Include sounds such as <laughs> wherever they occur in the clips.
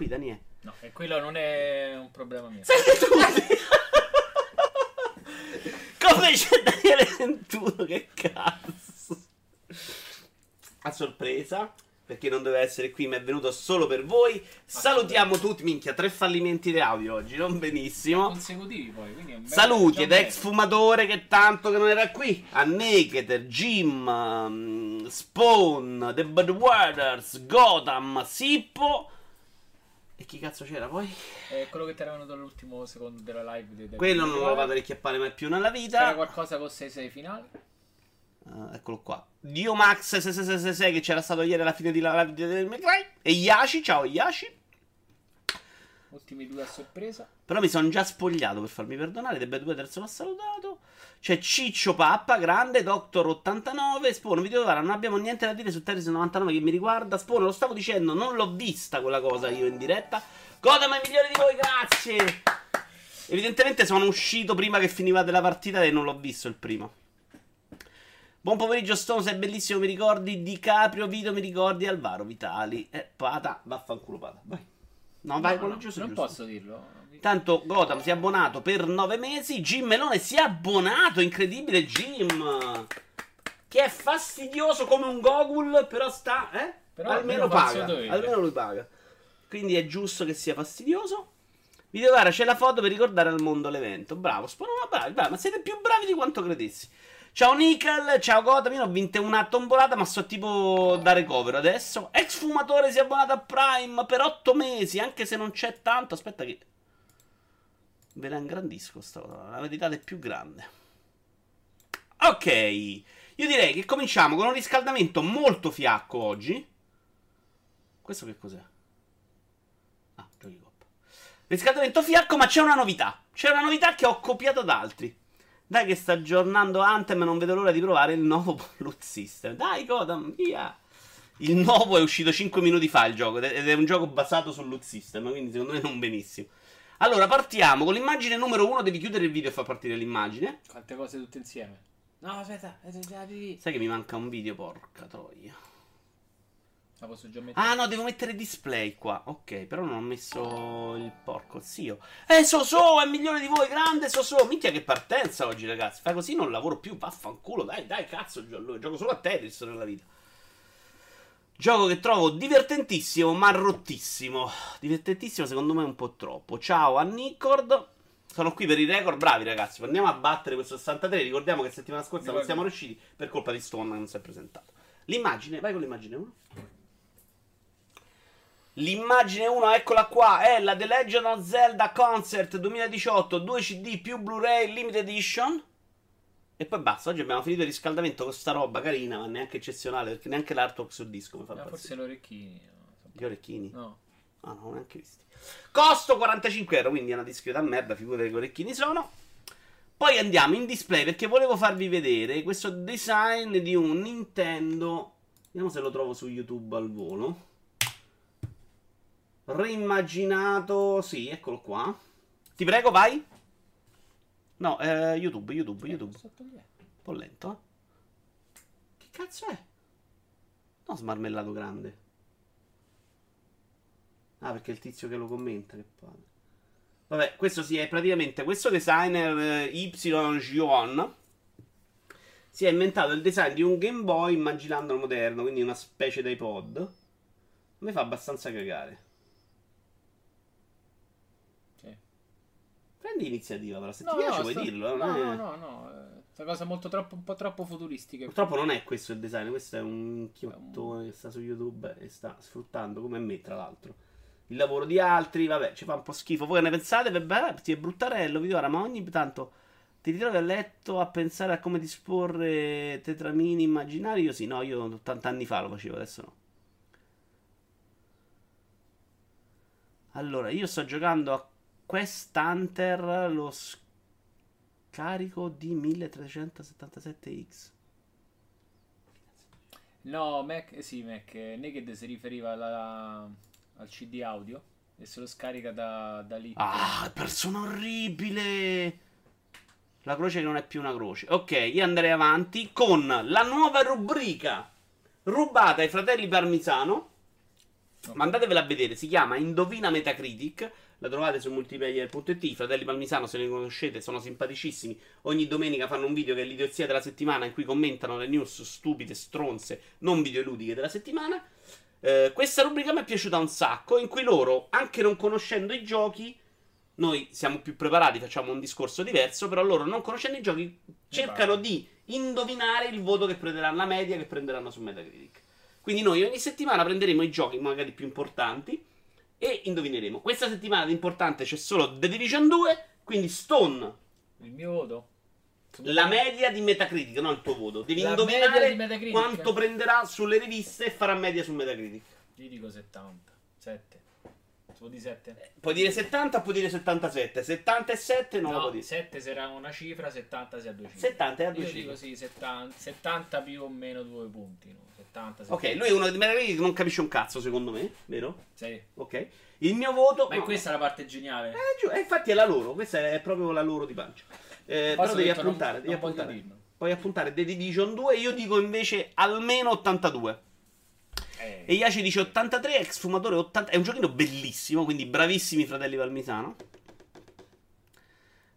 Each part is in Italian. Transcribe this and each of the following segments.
Qui, Daniele. No, e quello non è un problema mio. Siete tutti! Come c'è Daniele 21? Che cazzo? A sorpresa, perché non doveva essere qui, ma è venuto solo per voi. Salutiamo tutti, minchia, tre fallimenti di audio oggi, non benissimo. Consecutivi poi, quindi è un bel- Saluti ed ex fumatore che tanto che non era qui. A Naked, Jim, um, Spawn, The Budwaters, Gotham, Sippo. E chi cazzo c'era poi? È quello che ti era venuto all'ultimo secondo della live. del- Quello non lo C'era vado a richiappare mai più nella vita. qualcosa con 6-6 finali. Ah, eccolo qua. Dio Max 6666 che c'era stato ieri alla fine di live May Cry. E Yashi, ciao Yashi. Ultimi due a sorpresa. Però mi sono già spogliato per farmi perdonare. Bad Weather se l'ho salutato. C'è Ciccio Pappa, grande, Doctor 89. Spono, video guarda, non abbiamo niente da dire su Terry 99 che mi riguarda. Spono, lo stavo dicendo, non l'ho vista quella cosa io in diretta. Godam è migliore di voi, grazie. Evidentemente sono uscito prima che finivate la partita e non l'ho visto il primo. Buon pomeriggio Stone, sei bellissimo, mi ricordi Di Caprio, Vito, mi ricordi Alvaro Vitali. Eh, Pata, vaffanculo Pata, vai. No, vai, No, quello no, giusto, non giusto. posso dirlo. Intanto Gotham si è abbonato per 9 mesi. Jim Melone si è abbonato. Incredibile Jim. Che è fastidioso come un Gogul. Però sta. Eh? Però almeno paga. Almeno lui paga. Quindi è giusto che sia fastidioso. Video cara, c'è la foto per ricordare al mondo l'evento. Bravo, Spono, ma bravi, bravi, ma siete più bravi di quanto credessi. Ciao Nickel, ciao Gotham, io ho vinte una tombolata, ma so tipo da recovero adesso. Ex fumatore si è abbonato a Prime per 8 mesi, anche se non c'è tanto. Aspetta che... Ve la ingrandisco sta cosa, la verità è più grande. Ok, io direi che cominciamo con un riscaldamento molto fiacco oggi. Questo che cos'è? Ah, giochi coppa. Riscaldamento fiacco, ma c'è una novità. C'è una novità che ho copiato da altri. Dai che sta aggiornando Anthem, non vedo l'ora di provare il nuovo <laughs> loot system. Dai, Godam, via. Il nuovo è uscito 5 minuti fa il gioco ed è un gioco basato sul loot system, quindi secondo me non benissimo. Allora, partiamo con l'immagine numero 1, devi chiudere il video e far partire l'immagine. Quante cose tutte insieme. No, aspetta, aspetta. Sai che mi manca un video, porca troia. La posso già mettere. Ah no, devo mettere display qua. Ok, però non ho messo il porco zio. Eh, Soso, è migliore di voi, grande Soso. Minchia che partenza oggi, ragazzi. Fai così non lavoro più, vaffanculo. Dai, dai, cazzo, gio- gioco solo a Tetris nella vita. Gioco che trovo divertentissimo, ma rottissimo. Divertentissimo, secondo me un po' troppo. Ciao a Nicord. Sono qui per i record, bravi ragazzi. Andiamo a battere questo 63. Ricordiamo che settimana scorsa non siamo riusciti per colpa di Stone che non si è presentato. L'immagine, vai con l'immagine 1. L'immagine 1, eccola qua, è la The Legend of Zelda Concert 2018, 2 CD più Blu-ray Limited Edition. E poi basta, oggi abbiamo finito il riscaldamento con sta roba carina, ma neanche eccezionale, perché neanche l'artwork sul disco mi fa Ah, forse impazzire. l'orecchini. Gli orecchini? No. Ah, no, neanche visti. Costo 45 euro, quindi è una discreta merda, figurate che orecchini sono. Poi andiamo in display perché volevo farvi vedere questo design di un Nintendo. Vediamo se lo trovo su YouTube al volo. Reimmaginato, sì, eccolo qua. Ti prego, vai. No, eh, YouTube, YouTube, YouTube. Sto togliendo. Un po' lento, eh. Che cazzo è? No, smarmellato grande. Ah, perché è il tizio che lo commenta, che palle. Vabbè, questo sì, è praticamente questo designer eh, Y Gion si è inventato il design di un Game Boy immaginandolo moderno, quindi una specie di iPod. Mi fa abbastanza cagare. Sì. Prendi iniziativa, però se No, ti piace no, puoi sto- dirlo. No, è- no, no, no. eh, Sta cosa molto troppo, un po' troppo futuristica. Purtroppo non è questo il design, questo è un chiottone che sta su YouTube e sta sfruttando, come me tra l'altro, il lavoro di altri, vabbè, ci fa un po' schifo. Voi che ne pensate? Vabbè, ti è bruttarello, vi ora, ma ogni tanto ti ritrovi a letto a pensare a come disporre tetramini immaginari? Io sì, no, io 80 anni fa lo facevo, adesso no. Allora, io sto giocando a Quest Hunter, lo scarico di 1377X. No, Mac, eh sì, Mac. eh, Naked si riferiva alla- al CD audio e se lo scarica da, da lì. Ah, persona orribile. La croce che non è più una croce. Ok, io andrei avanti con la nuova rubrica rubata ai fratelli Parmisano. Ok. Ma andatevela a vedere, si chiama Indovina Metacritic. La trovate su multiplayer.it. I fratelli Palmisano, se li conoscete, sono simpaticissimi. Ogni domenica fanno un video che è l'idiozia della settimana in cui commentano le news stupide, stronze, non videoludiche della settimana. Eh, questa rubrica mi è piaciuta un sacco, in cui loro, anche non conoscendo i giochi, noi siamo più preparati, facciamo un discorso diverso, però loro non conoscendo i giochi cercano di indovinare il voto che prenderanno la media che prenderanno su Metacritic. Quindi noi ogni settimana prenderemo i giochi magari più importanti e indovineremo. Questa settimana di importante c'è solo The Division 2, quindi Stone, Il mio voto? la media di Metacritic, non il tuo voto. Devi La indovinare quanto prenderà sulle riviste e farà media su Metacritic. Io dico 70. 7. Può dire 7? Puoi dire 70, puoi dire 77. 77 non lo puoi No, dire. 7 sarà una cifra, 70 sia due cifre. 70 è a due Io cifre. dico sì, 70, 70 più o meno due punti. No? 70, Ok, lui è uno di Metacritic che non capisce un cazzo, secondo me, vero? Sì. Ok. Il mio voto. Ma no. questa è la parte geniale. Eh, giù, eh, infatti è la loro, questa è proprio la loro di pancia. Eh, però devi detto, non- appuntare, devi non appuntare. Puoi appuntare The Division 2, io dico invece almeno 82. Eh, E Iaci dice 83, ex fumatore 80. È un giochino bellissimo, quindi bravissimi fratelli Palmisano.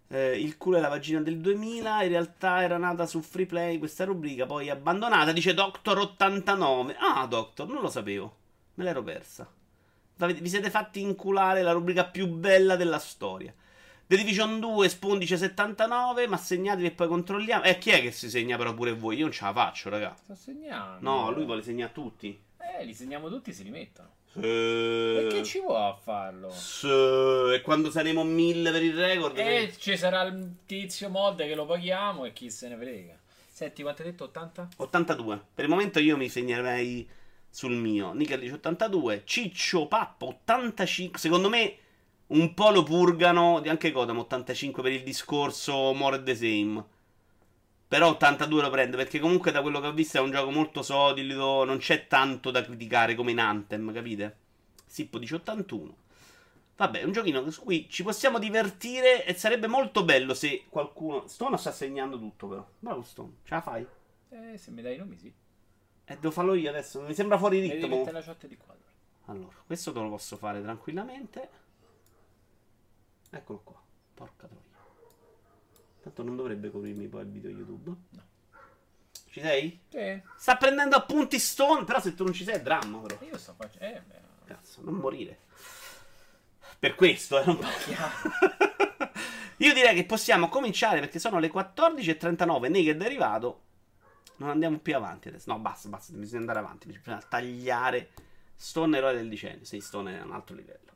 Eh, il culo e la vagina del 2000. In realtà era nata su free play questa rubrica, poi abbandonata. Dice Doctor 89. Ah, Doctor, non lo sapevo. Me l'ero persa. Vi siete fatti inculare la rubrica più bella della storia. The Division 2, Spawn dice 79. Ma segnatevi e poi controlliamo. E chi è che si segna però pure voi? Io non ce la faccio, raga. sto segnando. No, lui vuole segnare tutti. Eh, li segniamo tutti e si rimettono. Sì. Perché ci vuole a farlo? Sì, e quando saremo 1000 per il record? E ci sarà il tizio mod che lo paghiamo e chi se ne frega. Senti, quanto hai detto? 80? 82. Per il momento io mi segnerei sul mio. Nickel dice 82. Ciccio Pappo 85. Secondo me un po' lo purgano. di Anche Godam 85 per il discorso More the Same. Però 82 lo prende perché comunque da quello che ho visto è un gioco molto solido. Non c'è tanto da criticare come in Anthem, capite? Sippo dice 81. Vabbè, è un giochino su cui ci possiamo divertire e sarebbe molto bello se qualcuno... Stone sta segnando tutto però. Bravo Stone, ce la fai? Eh, se mi dai i nomi sì. Eh, devo farlo io adesso. Mi sembra fuori Devi ritmo. mettere la chat di qua. allora. Allora, questo te lo posso fare tranquillamente. Eccolo qua. Porca troia. Tanto non dovrebbe coprirmi poi il video YouTube. No. Ci sei? Sì. Sta prendendo appunti Stone. Però se tu non ci sei è dramma, però. Io sto facendo... Eh, beh, Cazzo, non morire. Per questo, eh, non chiaro. <laughs> Io direi che possiamo cominciare perché sono le 14.39. Naked è arrivato. Non andiamo più avanti adesso. No, basta, basta. Bisogna andare avanti. Bisogna tagliare Stone eroe del decennio. Sì, Stone è un altro livello.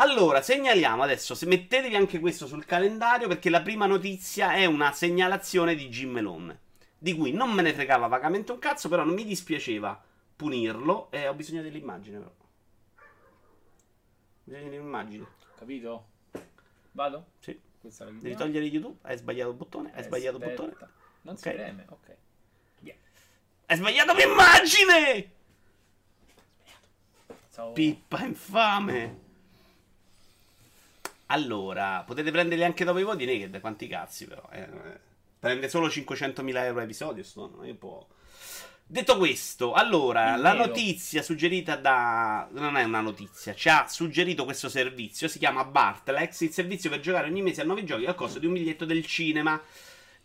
Allora, segnaliamo adesso. Se mettetevi anche questo sul calendario perché la prima notizia è una segnalazione di Jim Melone. Di cui non me ne fregava vagamente un cazzo, però non mi dispiaceva punirlo. E ho bisogno dell'immagine, però. Ho bisogno dell'immagine. Capito? Vado? Sì. Devi togliere YouTube. Hai sbagliato il bottone. Hai sbagliato il bottone. Non si Ok. preme, ok. Via. Hai sbagliato l'immagine! Pippa infame. Allora, potete prenderli anche dopo i voti naked. Quanti cazzi, però. eh, eh. Prende solo 500.000 euro episodio. Sto, non è un po'. Detto questo, allora, Il la nero. notizia suggerita da. Non è una notizia, ci ha suggerito questo servizio. Si chiama Bartlex, il servizio per giocare ogni mese a nuovi giochi al costo di un biglietto del cinema.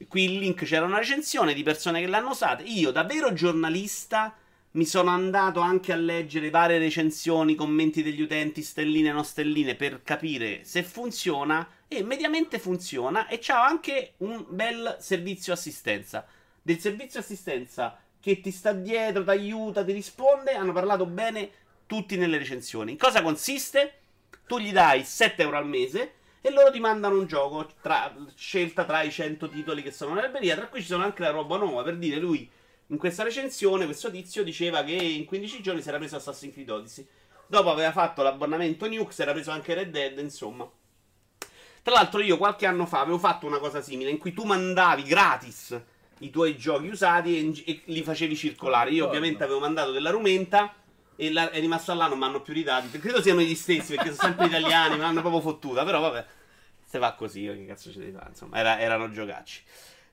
Qui il link c'era una recensione di persone che l'hanno usata. Io, da vero giornalista, mi sono andato anche a leggere varie recensioni, commenti degli utenti, stelline e non stelline, per capire se funziona. E mediamente funziona. E c'ha anche un bel servizio assistenza. Del servizio assistenza che ti sta dietro, ti aiuta, ti risponde. Hanno parlato bene tutti nelle recensioni. In cosa consiste? Tu gli dai 7 euro al mese e loro ti mandano un gioco tra, scelta tra i 100 titoli che sono nella libreria, tra cui ci sono anche la roba nuova, per dire lui in questa recensione questo tizio diceva che in 15 giorni si era preso Assassin's Creed Odyssey. Dopo aveva fatto l'abbonamento Nux, era preso anche Red Dead, insomma. Tra l'altro io qualche anno fa avevo fatto una cosa simile in cui tu mandavi gratis i tuoi giochi usati e, e li facevi circolare. Io ovviamente avevo mandato della rumenta e la- è rimasta là, non mi hanno più ridati. Credo siano gli stessi perché sono sempre italiani, mi hanno proprio fottuta, però vabbè. Se va così, che cazzo ci devi fare? Insomma, era- erano giocacci.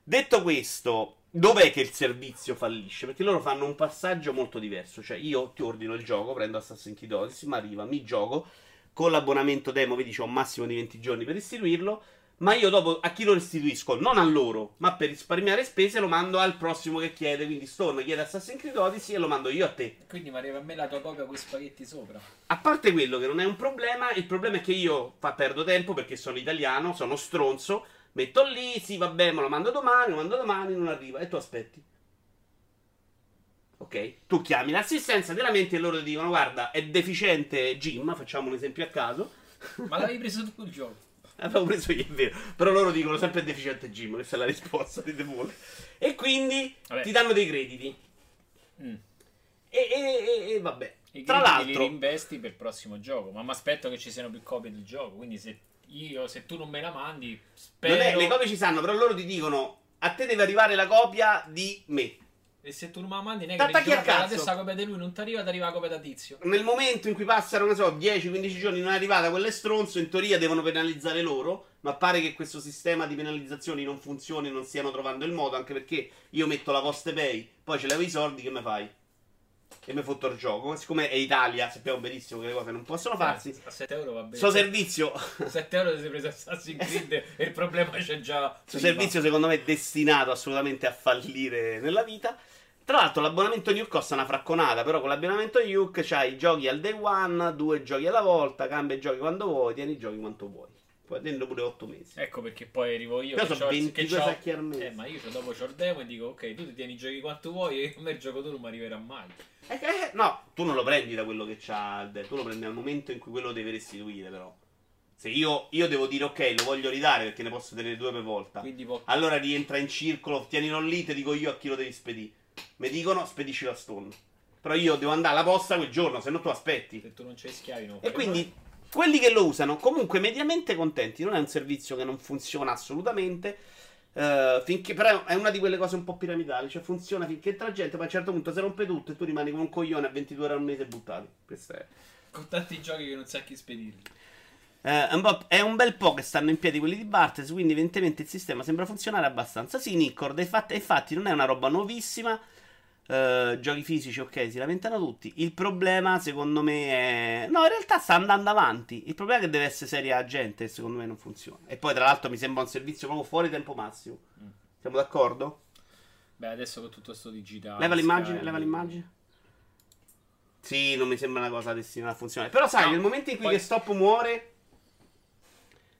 Detto questo, dov'è che il servizio fallisce? Perché loro fanno un passaggio molto diverso. Cioè, io ti ordino il gioco, prendo Assassin's Creed Odyssey, mi arriva, mi gioco. Con l'abbonamento demo, vedi, c'ho un massimo di 20 giorni per restituirlo. Ma io dopo a chi lo restituisco? Non a loro, ma per risparmiare spese lo mando al prossimo che chiede. Quindi Storm chiede Assassin's Creed Odyssey e lo mando io a te. Quindi mi arriva a me la tua copia con i spaghetti sopra. A parte quello che non è un problema, il problema è che io fa, perdo tempo perché sono italiano, sono stronzo. Metto lì, sì, vabbè, me lo mando domani, lo mando domani, non arriva. E tu aspetti. Ok? Tu chiami l'assistenza, te la mente e loro ti dicono: Guarda, è deficiente Jim. Facciamo un esempio a caso. Ma l'avevi preso tu il gioco? <laughs> Avevo preso io, è vero. Però loro dicono sempre deficiente Jim, questa è la risposta di default. E quindi Vabbè. ti danno dei crediti. Mm. E, e- e- e vabbè. Tra crediti li l'altro, reinvesti per il prossimo gioco. Ma mi aspetto che ci siano più copie del gioco. Quindi se io, se tu non me la mandi, spero. non è- le copie ci sanno, però loro ti dicono: A te deve arrivare la copia di me. E se tu non me la mandi, non è T'attacchi che dici, al "Guarda, cazzo." adesso la copia di lui non ti arriva, ti arriva la copia da tizio. Nel momento in cui passano, ne so, 10-15 giorni non è arrivata quelle stronzo, in teoria devono penalizzare loro. Ma pare che questo sistema di penalizzazioni non funzioni, non stiano trovando il modo. Anche perché io metto la poste pay, poi ce levo i soldi, che me fai? E mi fotto il gioco. Siccome è Italia, sappiamo benissimo che le cose non possono farsi. Eh, a 7 euro va bene. Suo servizio, 7 euro ti sei preso Assassin's <laughs> Creed e il problema c'è già. suo servizio secondo me è destinato assolutamente a fallire nella vita. Tra l'altro l'abbonamento Nuke costa una fracconata, però con l'abbonamento Nuke c'hai i giochi al day one, due giochi alla volta, cambia i giochi quando vuoi, tieni i giochi quanto vuoi. Puoi dentro pure 8 mesi. Ecco perché poi arrivo io. Però sono c'ho- 22 che c'ho- sacchi al mese. Eh, ma io dopo c'ho il demo e dico, ok, tu ti tieni i giochi quanto vuoi e a me il gioco tu non mi arriverà mai. Eh, eh, no, tu non lo prendi da quello che c'ha il tu lo prendi al momento in cui quello deve restituire, però. Se io, io devo dire ok, lo voglio ridare perché ne posso tenere due per volta. Può- Allora rientra in circolo, tienilo lì, ti dico io a chi lo devi spedire. Mi dicono spedisci la Stone. Però io devo andare alla posta quel giorno, se no tu aspetti. se tu non c'hai schiavi non E quindi quelli che lo usano comunque mediamente contenti. Non è un servizio che non funziona assolutamente. eh, finché, però è una di quelle cose un po' piramidali. Cioè funziona finché entra gente, ma a un certo punto si rompe tutto e tu rimani come un coglione a 22 euro al mese buttati. Questo è. Con tanti giochi che non sai a chi spedirli. È, un po'- è un bel po' che stanno in piedi quelli di Bartes, quindi evidentemente il sistema sembra funzionare abbastanza. Sì, Nickord, infatti, infatti non è una roba nuovissima. Eh, giochi fisici, ok, si lamentano tutti. Il problema, secondo me, è. No, in realtà sta andando avanti. Il problema è che deve essere seria gente, secondo me non funziona. E poi, tra l'altro, mi sembra un servizio proprio fuori tempo massimo. Mm. Siamo d'accordo? Beh, adesso con tutto sto digitale. leva l'immagine, Sky- leva l'immagine. Sì, non mi sembra una cosa destinata a funzionare. Però, sai, No, nel momento in cui poi- che stop muore.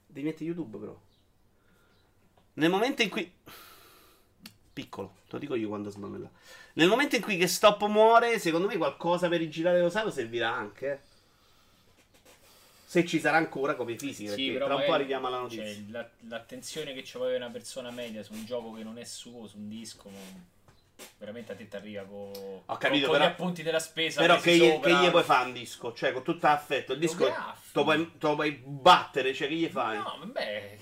Devi mettere YouTube, però. Nel momento in cui. Piccolo, te lo dico io quando sbamella. Nel momento in cui che stop muore, secondo me qualcosa per rigirare lo stato servirà anche. eh. Se ci sarà ancora copie fisiche, Sì, perché tra un po' arriviamo alla notizia. cioè, la- l'attenzione che ci vuole una persona media su un gioco che non è suo, su un disco, non- veramente a te ti arriva con, Ho capito, con però- gli appunti della spesa. Però che gli, che gli puoi fare un disco? Cioè, con tutto affetto, il disco te lo puoi, battere, cioè che gli fai? No, vabbè.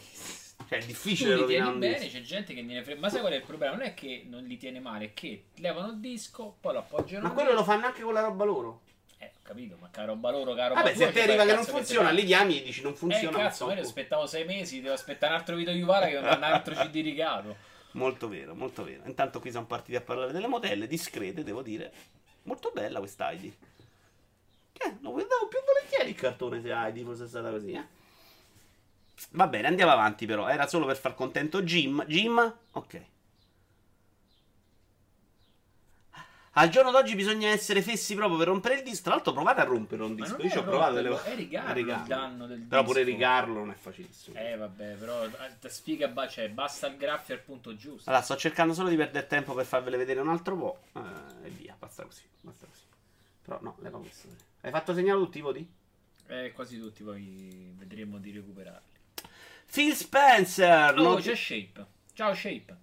Cioè, è Tu difficile li rovinare tieni bene, c'è gente che gliene frega. Ma sai qual è il problema? Non è che non li tiene male, è che levano il disco, poi lo appoggiano. Ma quello lo fanno anche con la roba loro. Eh, ho capito, ma che roba loro, roba Vabbè, se ti cioè, arriva che non funziona, te li chiami e dici non Eh, funziona. ma cazzo, io aspettavo sei mesi, devo aspettare un altro video di Vara che non un altro CD ricato. Molto vero, molto vero. Intanto qui siamo partiti a parlare delle modelle, discrete, devo dire. Molto bella questa ID. Che lo guardavo più volentieri il cartone se ID fosse stata così, eh. Va bene, andiamo avanti però. Era solo per far contento Jim. Jim? Ok. Al giorno d'oggi bisogna essere fessi proprio per rompere il disco. Tra l'altro provate a rompere un disco. Io ci ho provato delle è rigarlo rigarlo. il danno del Però pure rigarlo non è facilissimo. Eh, vabbè, però eh, sfiga, cioè, basta il graffio al punto giusto. Allora, sto cercando solo di perdere tempo per farvele vedere un altro po'. eh, e via, basta così. Basta così. Però no, leva questo. Hai fatto segnare tutti i voti? Eh, quasi tutti, poi vedremo di recuperarli. Phil Spencer! Oh, non- c'è Shape. Ciao Shape.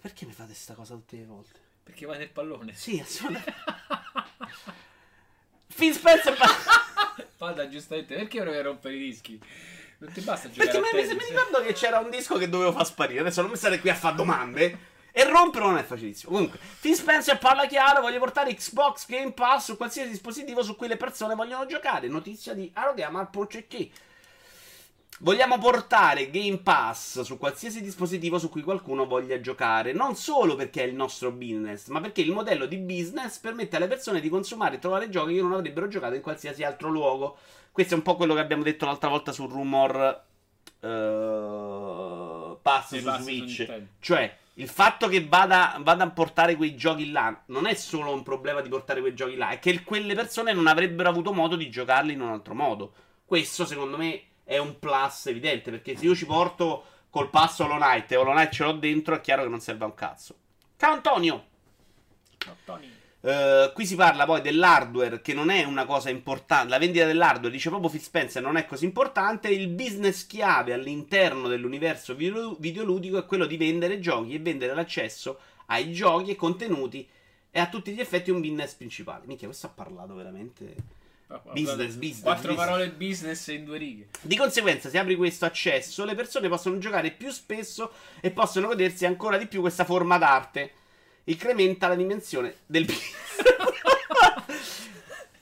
Perché mi fate sta cosa tutte le volte? Perché vai nel pallone. Sì, assolutamente. <laughs> Phil Spencer fa- <laughs> Fada giustamente, perché a rompere i dischi? Non ti basta giocare Perché mi, mi, ricordo che c'era un disco che dovevo far sparire. Adesso non mi state qui a fare domande. E romperlo non è facilissimo. Comunque, Phil Spencer parla chiaro: voglio portare Xbox Game Pass su qualsiasi dispositivo su cui le persone vogliono giocare. Notizia di Arogama al Porcecchi. Vogliamo portare Game Pass su qualsiasi dispositivo su cui qualcuno voglia giocare, non solo perché è il nostro business, ma perché il modello di business permette alle persone di consumare e trovare giochi che non avrebbero giocato in qualsiasi altro luogo. Questo è un po' quello che abbiamo detto l'altra volta sul rumor uh, pass su Switch. Cioè, il fatto che vada, vada, a portare quei giochi là non è solo un problema di portare quei giochi là, è che quelle persone non avrebbero avuto modo di giocarli in un altro modo. Questo, secondo me è un plus evidente. Perché se io ci porto col passo Hollow Knight e Hollow Knight ce l'ho dentro, è chiaro che non serve a un cazzo. Ciao Antonio! Antonio. Uh, qui si parla poi dell'hardware che non è una cosa importante. La vendita dell'hardware, dice proprio Phil Spencer, non è così importante. Il business chiave all'interno dell'universo videoludico è quello di vendere giochi e vendere l'accesso ai giochi e contenuti. E a tutti gli effetti un business principale. Minchia, questo ha parlato veramente Business, business. Quattro business. parole business in due righe. Di conseguenza, se apri questo accesso, le persone possono giocare più spesso e possono godersi ancora di più questa forma d'arte. Incrementa la dimensione del. <laughs>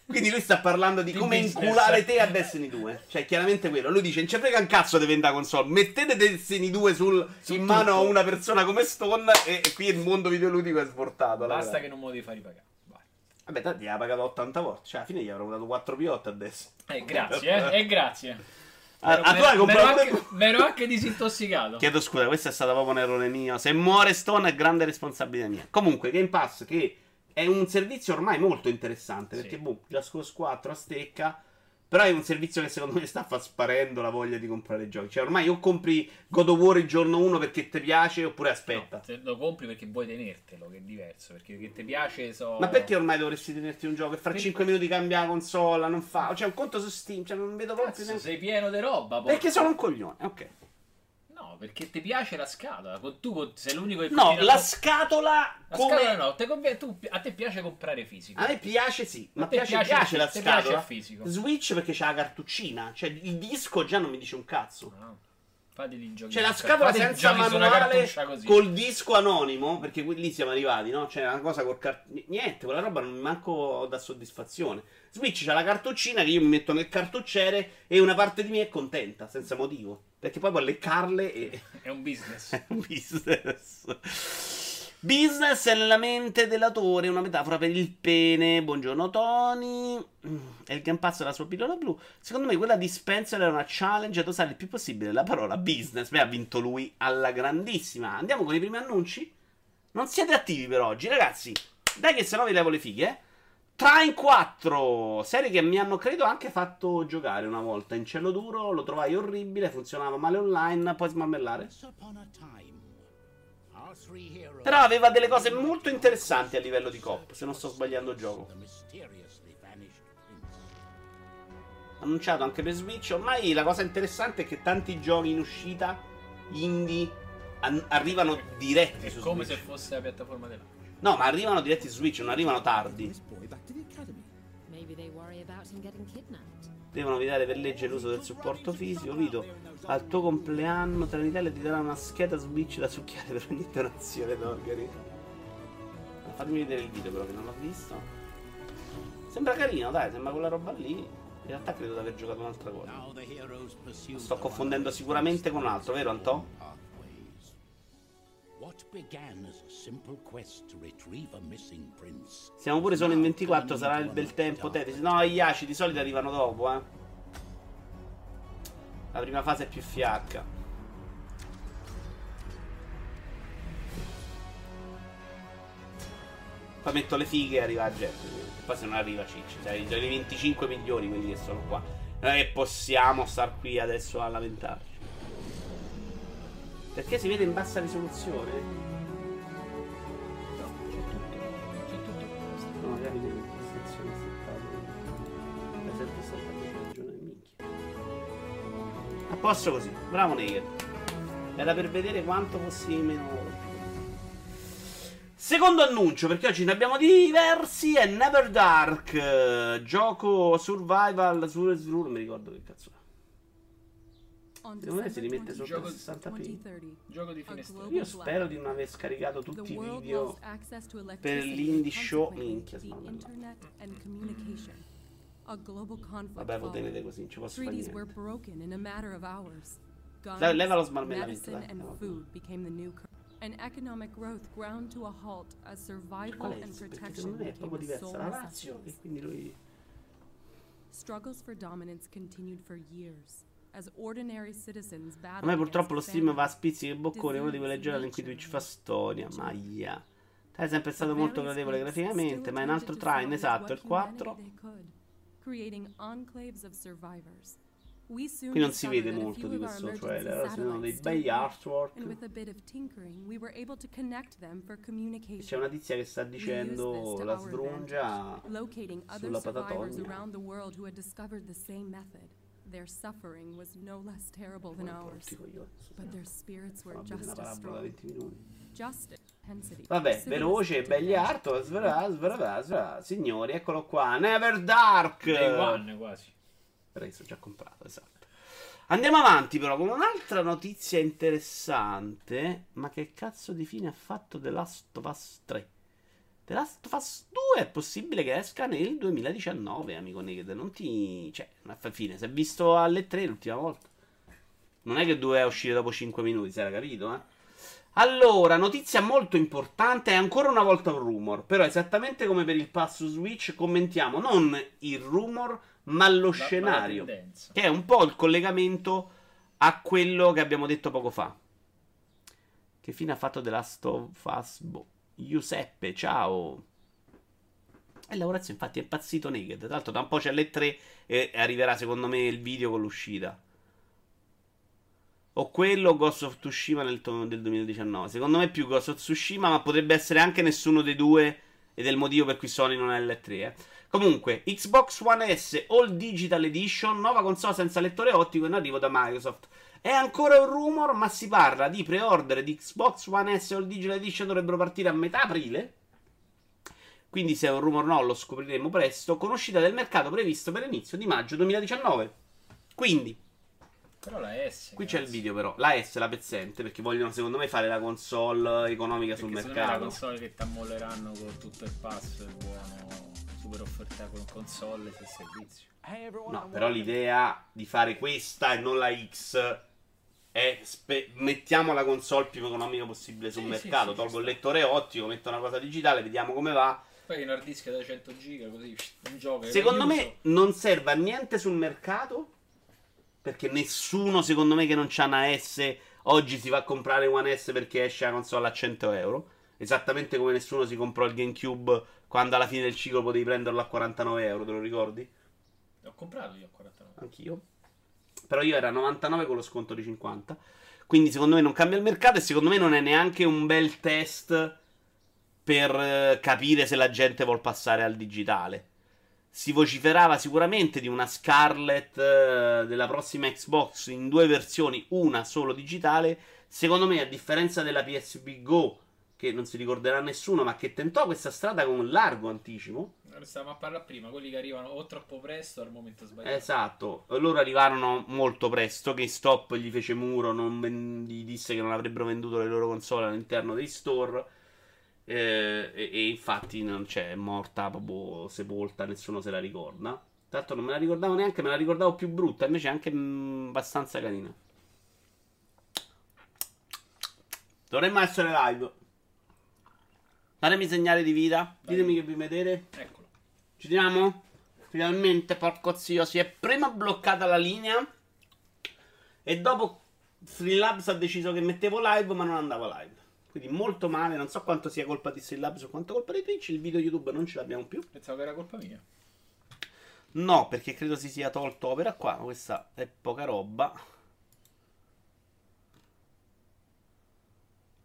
Quindi lui sta parlando di, di come business. inculare te a Destiny 2. Cioè, chiaramente quello. Lui dice: Non ci frega un cazzo di vendere console. Mettete Destiny 2 sul, in mano a una persona come Stone. E, e qui il mondo videoludico è svortato. Basta che non me lo devi fare ripagare. Vabbè, tanti gli ha pagato 80 volte. Cioè, alla fine gli avrò dato 4 P8 adesso. Eh, grazie, eh. eh grazie. Ah, ah, tu hai comprato anche, mi ero anche disintossicato. Chiedo scusa, questo è stato proprio un errore mio. Se muore Stone è grande responsabilità mia. Comunque, Game Pass, che è un servizio ormai molto interessante. Perché, sì. boh, Just Cause 4 a stecca però è un servizio che secondo me sta sparendo la voglia di comprare giochi. Cioè, ormai o compri God of War il giorno 1 perché ti piace, oppure aspetta. No, lo compri perché vuoi tenertelo, che è diverso. Perché che ti piace so... Ma perché ormai dovresti tenerti un gioco? E fra 5 minuti cambia la console, non fa. Cioè, un conto su Steam, cioè, non vedo proprio. Cazzo, sei pieno di roba. Perché sono un coglione, ok perché ti piace la scatola. Tu sei l'unico che No, la scatola. La come... scatola no, te conv... tu, a te piace comprare fisico. A me piace, sì. Ma piace, piace, piace la scatola. Piace fisico. Switch perché c'ha la cartuccina. Cioè, il disco già non mi dice un cazzo. No. Fate gli giochi. C'è la scatola senza manuale col disco anonimo. Perché lì siamo arrivati, no? C'è una cosa col cart... Niente, quella roba non mi manco da soddisfazione. Switch c'ha la cartuccina che io mi metto nel cartucciere e una parte di me è contenta, senza motivo. Perché poi può leccarle e... È un business. <laughs> è un business. Business è nella mente dell'autore, una metafora per il pene. Buongiorno Tony. È il Game Pass della sua pillola blu. Secondo me quella di Spencer era una challenge ad usare il più possibile la parola business. Beh, ha vinto lui alla grandissima. Andiamo con i primi annunci? Non siete attivi per oggi, ragazzi. Dai che se no vi levo le fighe, eh. Trine 4, serie che mi hanno credo anche fatto giocare una volta in cielo duro, lo trovai orribile, funzionava male online, puoi smammellare. Però aveva delle cose molto interessanti a livello di cop, se non sto sbagliando il gioco. Annunciato anche per Switch, ormai la cosa interessante è che tanti giochi in uscita indie arrivano diretti è su come Switch. se fosse la piattaforma della No, ma arrivano diretti su Switch, non arrivano tardi. Devono evitare per legge l'uso del supporto fisico. Vito, al tuo compleanno Trenitalia ti darà una scheda Switch da succhiare per ogni donazione d'organi. Fatemi vedere il video però che non l'ho visto. Sembra carino, dai, sembra quella roba lì. In realtà credo di aver giocato un'altra cosa. Lo sto confondendo sicuramente con un altro, vero Anto? Siamo pure solo in 24, sarà il bel tempo Tetris. No, gli aci di solito arrivano dopo, eh. La prima fase è più fiacca. Poi metto le fighe e arriva a Jet. Poi se non arriva Cicci. Cioè, sono i 25 milioni quelli che sono qua. Non è che possiamo star qui adesso a lamentarci. Perché si vede in bassa risoluzione? No, c'è tutto. C'è tutto. No, magari le prestazioni settate. La 770 ragione minchia. A posto così. Bravo Naked. Era per vedere quanto fossi meno. Secondo annuncio, perché oggi ne abbiamo diversi, è Never Dark, gioco survival su non mi ricordo che cazzo è. Secondo me si rimette sotto gioco, 60p. Gioco di finestra. Io spero di non aver scaricato tutti i video per l'indie show. Minchia, Vabbè, lo tenete così, non ci posso fare niente. broken in a matter of hours. Guns, Dai, leva lo smarmellamento, medicine, dai. and food became the new. cur- And economic growth ground to a halt as survival and Perché protection became proprio the diversa sole lui... Struggles for dominance continued for years A me purtroppo lo stream va a spizzichi e bocconi, una di quelle giornate in cui Twitch fa storia, maia. È sempre stato molto gradevole graficamente, ma in altro train, esatto, il 4. creating enclaves of survivors. We soon Qui non si vede molto di questo trailer, si vedono dei bei artwork. C'è una tizia che sta dicendo la sbrungia sulla patatogna. Their suffering was no less terrible than ours, but their spirits were just as strong. 20 minuti. Just intensity. Vabbè, veloce, belli artwork, svra, svra, svra. Signori, eccolo qua, Never Dark. Day one quasi. Preso, già comprato, esatto. Andiamo avanti però con un'altra notizia interessante. Ma che cazzo di fine ha fatto The Last of Us 3? The Last of Us 2 è possibile che esca nel 2019, amico Naked. Non ti... Cioè, non fa fine. Si è visto alle 3 l'ultima volta. Non è che doveva uscire dopo 5 minuti, si era capito, eh? Allora, notizia molto importante, è ancora una volta un rumor, però esattamente come per il passo Switch commentiamo non il rumor, ma lo La- scenario, che è un po' il collegamento a quello che abbiamo detto poco fa. Che fine ha fatto The Last of Us? Boh. Giuseppe, ciao. E Laurazio infatti è impazzito Naked. Tra l'altro da un po' c'è le 3 e arriverà secondo me il video con l'uscita. O quello o Ghost of Tsushima nel to- del 2019. Secondo me è più Ghost of Tsushima, ma potrebbe essere anche nessuno dei due. Ed è il motivo per cui Sony non è l'L3. Eh. Comunque, Xbox One S All Digital Edition, nuova console senza lettore ottico in arrivo da Microsoft. È ancora un rumor, ma si parla di pre-order di Xbox One S All Digital Edition dovrebbero partire a metà aprile. Quindi se è un rumor no, lo scopriremo presto. Con uscita del mercato previsto per l'inizio di maggio 2019. Quindi, Però la S. Qui c'è il video però, la S, la pezzente, perché vogliono secondo me fare la console economica sul Perché secondo me è la mercato. console che ti ammolleranno con tutto il pass, il buono, super offerta con console e servizio. No, però l'idea di fare questa e non la X è spe- mettiamo la console più economica possibile sul Sì, sì, mercato, sì, tolgo ci il lettore ottico, metto una cosa digitale, vediamo come va. Poi un hard disk da 100 giga così un gioco. Secondo me uso. non serve a niente sul mercato. Perché nessuno, secondo me, che non c'ha una S oggi si va a comprare One S perché esce la console a 100 euro. Esattamente come nessuno si comprò il GameCube quando alla fine del ciclo potevi prenderlo a 49 euro, te lo ricordi? L'ho comprato io a 49. Anch'io. Però io era a 99 con lo sconto di 50. Quindi secondo me non cambia il mercato e secondo me non è neanche un bel test per eh, capire se la gente vuol passare al digitale. Si vociferava sicuramente di una Scarlet eh, della prossima Xbox in due versioni, una solo digitale. Secondo me, a differenza della PSP Go, che non si ricorderà nessuno, ma che tentò questa strada con un largo anticipo, Stavamo a parlare prima, quelli che arrivano o troppo presto al momento sbagliato. Esatto, loro arrivarono molto presto. GameStop gli fece muro, non gli disse che non avrebbero venduto le loro console all'interno dei store. eh, e, e infatti non c'è, è morta proprio sepolta, nessuno se la ricorda. L'altro non me la ricordavo neanche, me la ricordavo più brutta, invece è anche mm, abbastanza carina. Dovremmo essere live. Datemi segnale di vita. Ditemi che vi vedete. Eccolo. Ci diamo? Finalmente, porco zio, si è prima bloccata la linea e dopo Streamlabs ha deciso che mettevo live ma non andavo live. Quindi molto male, non so quanto sia colpa di Streamlabs o quanto colpa di Twitch, il video YouTube non ce l'abbiamo più. Pensavo che era colpa mia. No, perché credo si sia tolto opera qua, questa è poca roba.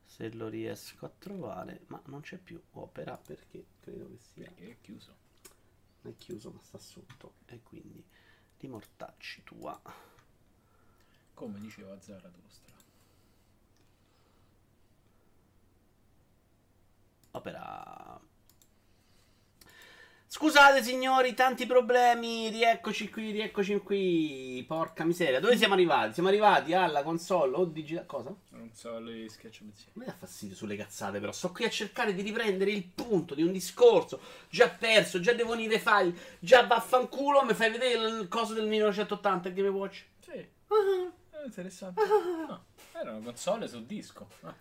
Se lo riesco a trovare, ma non c'è più opera perché credo che sia Perché è chiuso. È chiuso ma sta sotto e quindi di mortacci tua. Come diceva Zarathustra. Opera Scusate signori, tanti problemi, rieccoci qui, rieccoci qui, porca miseria. Dove siamo arrivati? Siamo arrivati alla console o digitale... Cosa? Non so, le schiaccio insieme. Mi dà fastidio sulle cazzate, però. Sto qui a cercare di riprendere il punto di un discorso. Già perso, già devo unire file. Già vaffanculo. Mi fai vedere il coso del 1980 Game Watch? Sì, è interessante. No, era una console su disco. Ah,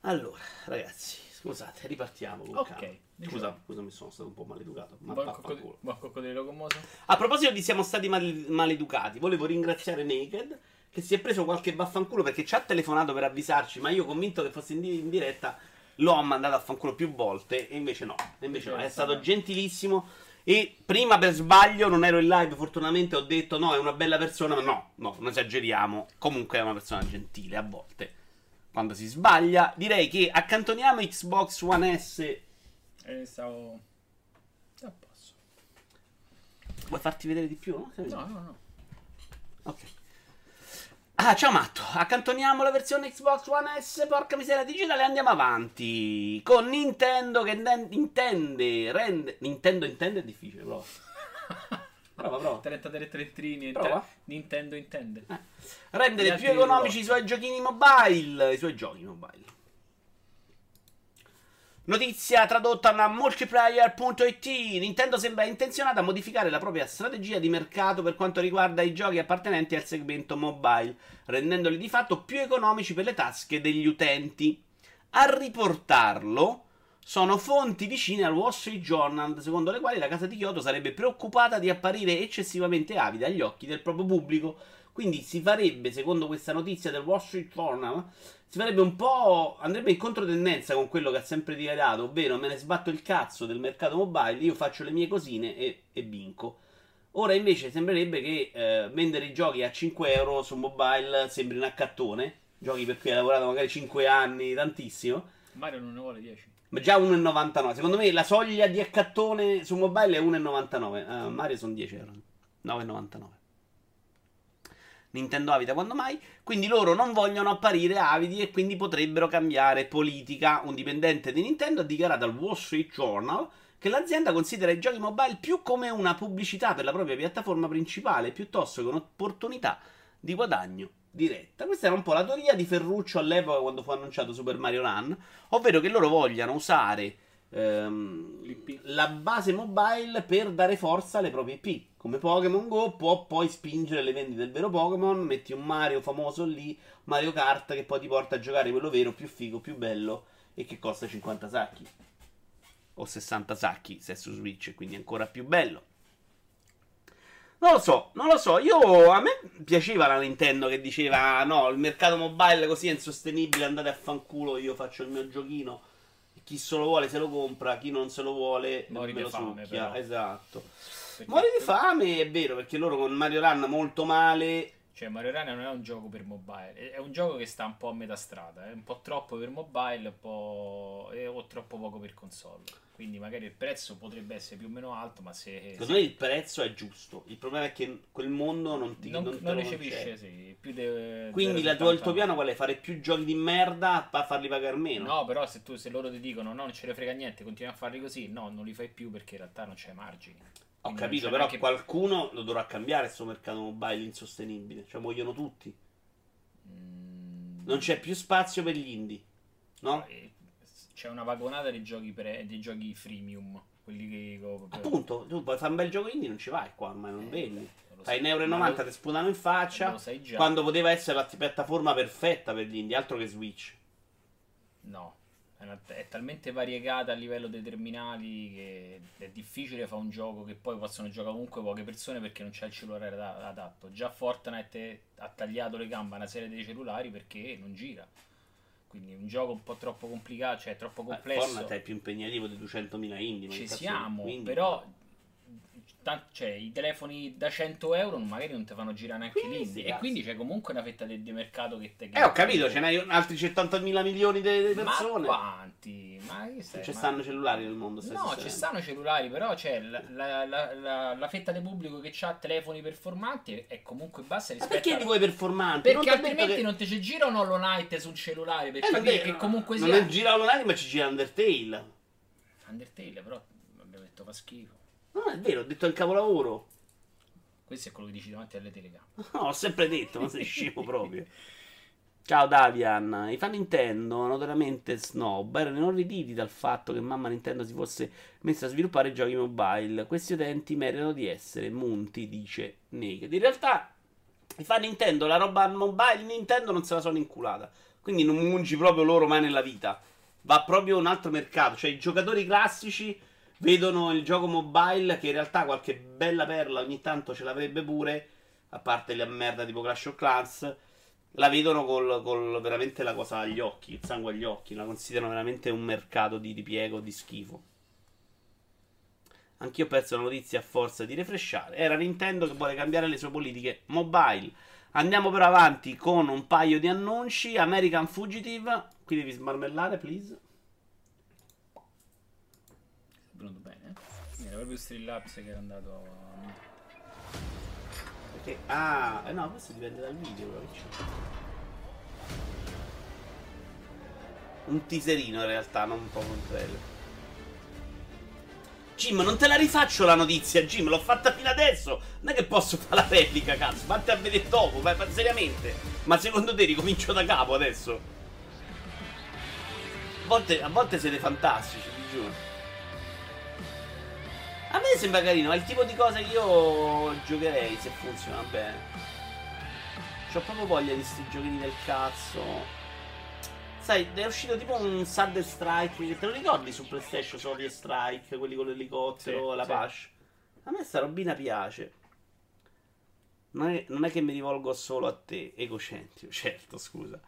Allora, ragazzi, scusate, ripartiamo con Ok, calma. Diciamo. Scusa, scusami, sono stato un po' maleducato. Ma Buon, coccodrillo, buon coccodrillo. A proposito di siamo stati mal- maleducati, volevo ringraziare Naked che si è preso qualche vaffanculo perché ci ha telefonato per avvisarci, ma io convinto che fosse in, di- in diretta l'ho mandato a fanculo più volte e invece no, e invece no, è stato gentilissimo e prima per sbaglio non ero in live, fortunatamente ho detto no, è una bella persona, ma no, no, non esageriamo, comunque è una persona gentile a volte. Quando si sbaglia, direi che accantoniamo Xbox One S. E stavo... A posto. Vuoi farti vedere di più? No, No, no, no. Ok. Ah, ciao Matto, accantoniamo la versione Xbox One S, porca miseria digitale e andiamo avanti. Con Nintendo che intende, rende... Nintendo intende è difficile, prova. <laughs> Prova, prova. 33 trettrini. Prova. Nintendo intende. Eh. Rendere più economici no. i suoi giochini mobile. I suoi giochi mobile. Notizia tradotta da multiplayer.it. Nintendo sembra intenzionata a modificare la propria strategia di mercato per quanto riguarda i giochi appartenenti al segmento mobile, rendendoli di fatto più economici per le tasche degli utenti. A riportarlo sono fonti vicine al Wall Street Journal, secondo le quali la casa di Kyoto sarebbe preoccupata di apparire eccessivamente avida agli occhi del proprio pubblico. Quindi si farebbe, secondo questa notizia del Wall Street Journal, si farebbe un po'. andrebbe in controtendenza con quello che ha sempre dichiarato, ovvero me ne sbatto il cazzo del mercato mobile, io faccio le mie cosine e, e vinco. Ora invece sembrerebbe che eh, vendere i giochi a 5 euro su mobile sembri un accattone. Giochi per cui hai lavorato magari 5 anni, tantissimo. Mario non ne vuole 10. Ma già 1,99. Secondo me la soglia di accattone su mobile è 1,99. Eh, Mario sono 10 euro. 9,99. Nintendo avida quando mai? Quindi loro non vogliono apparire avidi e quindi potrebbero cambiare politica. Un dipendente di Nintendo ha dichiarato al Wall Street Journal che l'azienda considera i giochi mobile più come una pubblicità per la propria piattaforma principale piuttosto che un'opportunità di guadagno diretta. Questa era un po' la teoria di Ferruccio all'epoca quando fu annunciato Super Mario Run, ovvero che loro vogliano usare ehm, la base mobile per dare forza alle proprie IP. Come Pokémon Go può poi spingere le vendite del vero Pokémon, metti un Mario famoso lì, Mario Kart che poi ti porta a giocare quello vero, più figo, più bello e che costa 50 sacchi. O 60 sacchi se è su Switch, quindi ancora più bello. Non lo so, non lo so. Io a me piaceva la Nintendo che diceva: No, il mercato mobile così è insostenibile. Andate a fanculo. Io faccio il mio giochino. Chi se lo vuole se lo compra. Chi non se lo vuole Muori me di lo fame, succhia. però. Esatto. Perché- Muori di fame è vero perché loro con Mario Run molto male. Cioè, Mario Run non è un gioco per mobile, è- un gioco che sta un po' a metà strada, è un po' troppo per mobile un po'... o troppo poco per console. Quindi magari il prezzo potrebbe essere più o meno alto, ma se, Secondo me il prezzo è giusto. Il problema è che quel mondo non ti non, non non recepisce, sì, più de, Quindi la tua- il tuo piano qual è? Fare più giochi di merda a farli pagare meno? No, però se, tu, se loro ti dicono no, non ce ne frega niente, continui a farli così, no, non li fai più perché in realtà non c'è margini. Ho Quindi capito, c'è però neanche- qualcuno lo dovrà cambiare questo mercato mobile insostenibile. Cioè, muoiono tutti. Mm, Non c'è più spazio per gli indie. No? eh, C'è una vagonata dei giochi, pre- dei giochi freemium, quelli che... Appunto, tu puoi fare un bel gioco indie, non ci vai qua, ormai non vendi. lo Fai 1,90 euro, e lo- ti sputano in faccia. Già. Quando poteva essere la piattaforma perfetta per gli indie, altro che Switch. No, una- è talmente variegata a livello dei terminali che è difficile fare un gioco che poi possono giocare comunque poche persone perché non c'è il cellulare ada- adatto. Già Fortnite ha tagliato le gambe a una serie di cellulari perché non gira. Quindi un gioco un po' troppo complicato, cioè troppo complesso. Fortnite è più impegnativo di 200.000 indie. Ci siamo, quindi- però tan- cioè, i telefoni da 100 euro magari non ti fanno girare neanche Quindi, l'indie. sti E quindi c'è comunque una fetta di, mercato che te Eh, ho capito, ce n'hai altri 70.000 milioni di persone. Ma quanti? Ma che? Non ci ma- stanno cellulari nel mondo. No, ci sostenendo. stanno cellulari, però c'è la, la- la- la- la fetta del pubblico che ha telefoni performanti è comunque bassa Ma rispetto perché a... li vuoi performanti? Perché Non ti altrimenti che- non ti ci gira un Hollow Knight su un cellulare per Eh, non capire è- che comunque non sia è gira online, ma ci gira Undertale. Undertale, però abbiamo detto fa schifo. Non è vero, ho detto il capolavoro. Questo è quello che dici davanti alle telecamere. No, ho sempre detto, ma sei scemo proprio. Ciao Davian, i fan Nintendo, notoriamente snob, erano inorriditi dal fatto che mamma Nintendo si fosse messa a sviluppare giochi mobile. Questi utenti meritano di essere munti, dice Naked. In realtà, i fan Nintendo, la roba mobile Nintendo non se la sono inculata. Quindi non mungi proprio loro mai nella vita. Va proprio un altro mercato. Cioè, i giocatori classici vedono il gioco mobile che in realtà qualche bella perla ogni tanto ce l'avrebbe pure, a parte la merda tipo Clash of Clans la vedono col, col, veramente la cosa agli occhi, il sangue agli occhi, la considerano veramente un mercato di ripiego, di schifo. Anch'io ho perso la notizia a forza di refresciare. Era Nintendo che vuole cambiare le sue politiche mobile. Andiamo però avanti con un paio di annunci. American Fugitive. Qui devi smarmellare, please. È venuto bene. Eh? Era proprio Streamlabs che era andato perché... Ah, no, questo dipende dal video, però. Un teaserino in realtà, non un po' un trailer. Jim, non te la rifaccio la notizia, Jim, l'ho fatta fino adesso. Non è che posso fare la replica, cazzo. Fatti a vedere dopo, ma, ma seriamente. Ma secondo te ricomincio da capo adesso? A volte, a volte siete fantastici, vi giuro. A me sembra carino, è il tipo di cosa che io giocherei se funziona bene. C'ho proprio voglia di sti giochini del cazzo. Sai, è uscito tipo un Sad Strike. Te lo ricordi su PlayStation Solid Strike? Quelli con l'elicottero, sì, la sì. Pash. A me sta robina piace. Non è, non è, che mi rivolgo solo a te, egocentrico, <laughs> certo, scusa.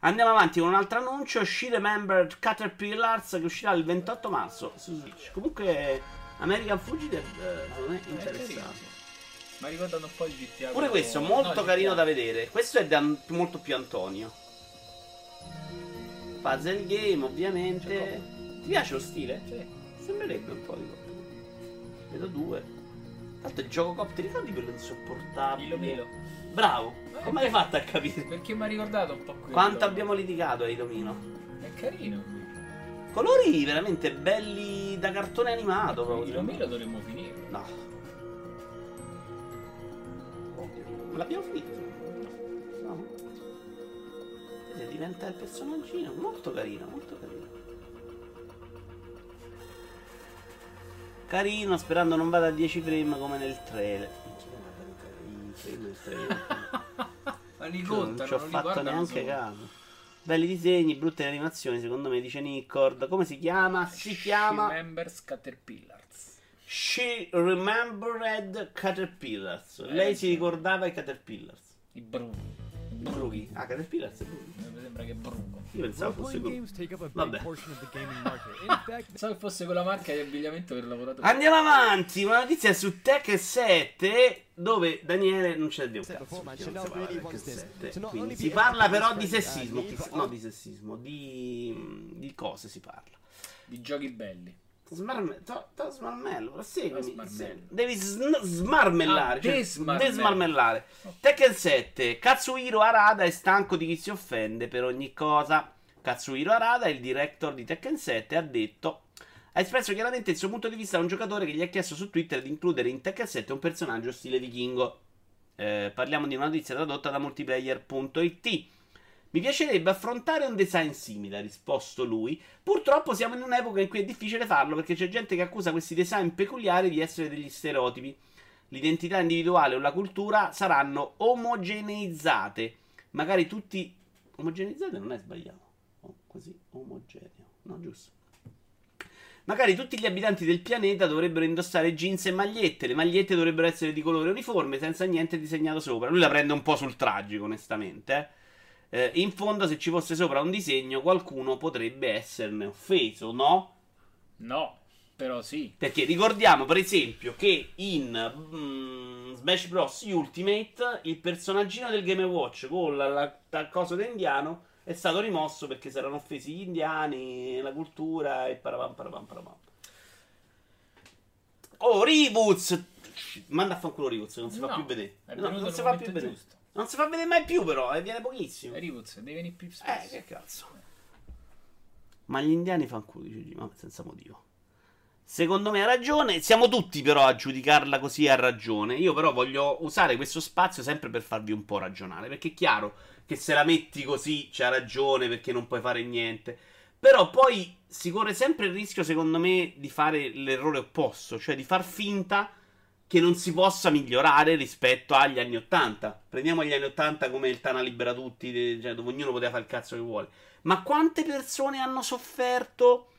Andiamo avanti con un altro annuncio. She Remembered Caterpillars che uscirà il 28 marzo su Switch. Comunque American Fugitive eh, non è interessante. Ma ricordano un po' il GTA. Pure questo molto no, carino da vedere. Questo è da, molto più Antonio. Puzzle game, ovviamente. Ti piace lo stile? Sì. Sembrerebbe un po' di cop. Vedo due. Tanto il gioco cop, ti ricordi quello insopportabile? Milo Milo. Bravo. Come hai fatto a capire? Perché mi ha ricordato un po' quello. Quanto abbiamo litigato a Ilomino? È carino. Colori veramente belli da cartone animato. Proprio. Milo Milo dovremmo finire. No. L'abbiamo finito. No. Se diventa il personaggino. Molto carino, molto carino. Carino, sperando non vada a 10 frame come nel trailer. I frame del trailer. <laughs> Ma li Cioè, non contano, ci ho non fatto neanche solo. caso. Belli disegni, brutte animazioni, secondo me, dice Nickord. Come si chiama? Si chiama Members Caterpillars. She Remembered Caterpillars. Lei Eh, si sì. ricordava i Caterpillars. I brughi. Brughi. Ah, Caterpillars è Brughi. Mi sembra che bruco. Io pensavo fosse big Vabbè. Pensavo <laughs> che fosse quella marca di abbigliamento per lavoratori. Andiamo avanti, una notizia su Tech 7 dove Daniele non c'è più un cazzo, non si parla really di wants Tech this 7. to not Quindi si parla però di sessismo, no di sessismo, di, di cose si parla. Di giochi belli. Smarme- to- to- smarmello, proseguimi. Smarmello. Devi sn- smarmellare. Ah, cioè, desmarmellare. Tekken 7. Katsuhiro Arada è stanco di chi si offende per ogni cosa. Katsuhiro Arada, il director di Tekken 7, ha detto. Ha espresso chiaramente il suo punto di vista a un giocatore che gli ha chiesto su Twitter di includere in Tekken 7 un personaggio stile vichingo. Eh, parliamo di una notizia tradotta da multiplayer.it. Mi piacerebbe affrontare un design simile, ha risposto lui. Purtroppo siamo in un'epoca in cui è difficile farlo perché c'è gente che accusa questi design peculiari di essere degli stereotipi. L'identità individuale o la cultura saranno omogeneizzate. Magari tutti. Omogeneizzate non è sbagliato. Oh, così, omogeneo. No, giusto. Magari tutti gli abitanti del pianeta dovrebbero indossare jeans e magliette. Le magliette dovrebbero essere di colore uniforme, senza niente disegnato sopra. Lui la prende un po' sul tragico, onestamente. eh. Eh, in fondo, se ci fosse sopra un disegno, qualcuno potrebbe esserne offeso, no? No, però sì. Perché ricordiamo, per esempio, che in mm, Smash Bros. Ultimate il personaggino del Game Watch con la, la, la cosa da indiano è stato rimosso perché si erano offesi gli indiani, la cultura e parapam parapam parapam. Oh, Reboots! Manda a fanculo Reboots, non si fa No, più vedere. No, non si fa più vedere. giusto. Non si fa vedere mai più, però, e viene pochissimo. Rivuz, devi venire più Eh, spesso. che cazzo. Ma gli indiani fanculo, dice G, ma senza motivo. Secondo me ha ragione. Siamo tutti però a giudicarla così a ragione. Io però voglio usare questo spazio sempre per farvi un po' ragionare. Perché è chiaro che se la metti così c'ha ragione perché non puoi fare niente. Però poi si corre sempre il rischio, secondo me, di fare l'errore opposto. Cioè di far finta che non si possa migliorare rispetto agli anni 80. Prendiamo gli anni 80 come il Tana libera tutti, cioè dove ognuno poteva fare il cazzo che vuole. Ma quante persone hanno sofferto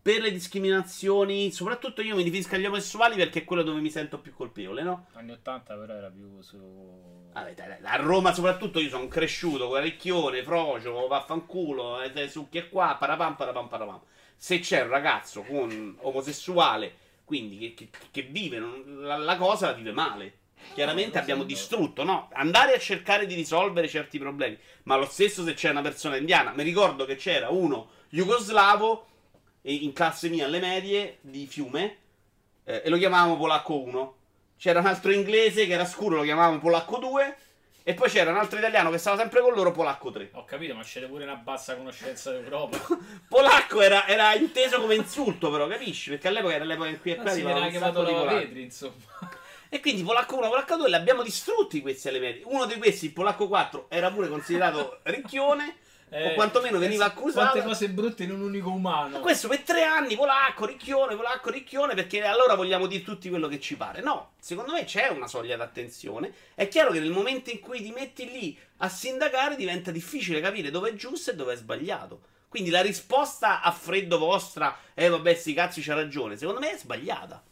per le discriminazioni? Soprattutto io mi riferisco agli omosessuali perché è quello dove mi sento più colpevole, no? Anni 80 però era più su... Vabbè, dai, dai, a Roma soprattutto io sono cresciuto con Ricchione, Frocio, vaffanculo, eh, succhi e qua, parapam, parapam, parapam. Se c'è un ragazzo con omosessuale, quindi che, che, che vive non- la, la cosa, la vive male. Chiaramente No, abbiamo distrutto, no? Andare a cercare di risolvere certi problemi. Ma lo stesso se c'è una persona indiana. Mi ricordo che c'era uno jugoslavo eh, in classe mia alle medie di Fiume eh, e lo chiamavamo Polacco 1. C'era un altro inglese che era scuro, lo chiamavamo Polacco 2. E poi c'era un altro italiano che stava sempre con loro, Polacco 3. Ho capito, ma c'è pure una bassa conoscenza d'Europa. <laughs> Polacco era, era inteso come insulto, però, capisci? Perché all'epoca era l'epoca in cui a Ma qua si arrivavano viene un sacco di lavavetri, insomma. E quindi Polacco 1, Polacco 2 li abbiamo distrutti questi medie. Uno di questi, il Polacco 4, era pure considerato ricchione. O quantomeno veniva accusato. Quante cose brutte in un unico umano. Ma questo per tre anni, polacco, ricchione, polacco, ricchione, perché allora vogliamo dire tutti quello che ci pare. No, secondo me c'è una soglia d'attenzione. È chiaro che nel momento in cui ti metti lì a sindacare diventa difficile capire dove è giusto e dove è sbagliato. Quindi la risposta a freddo vostra, eh vabbè, sti cazzi c'ha ragione, secondo me è sbagliata.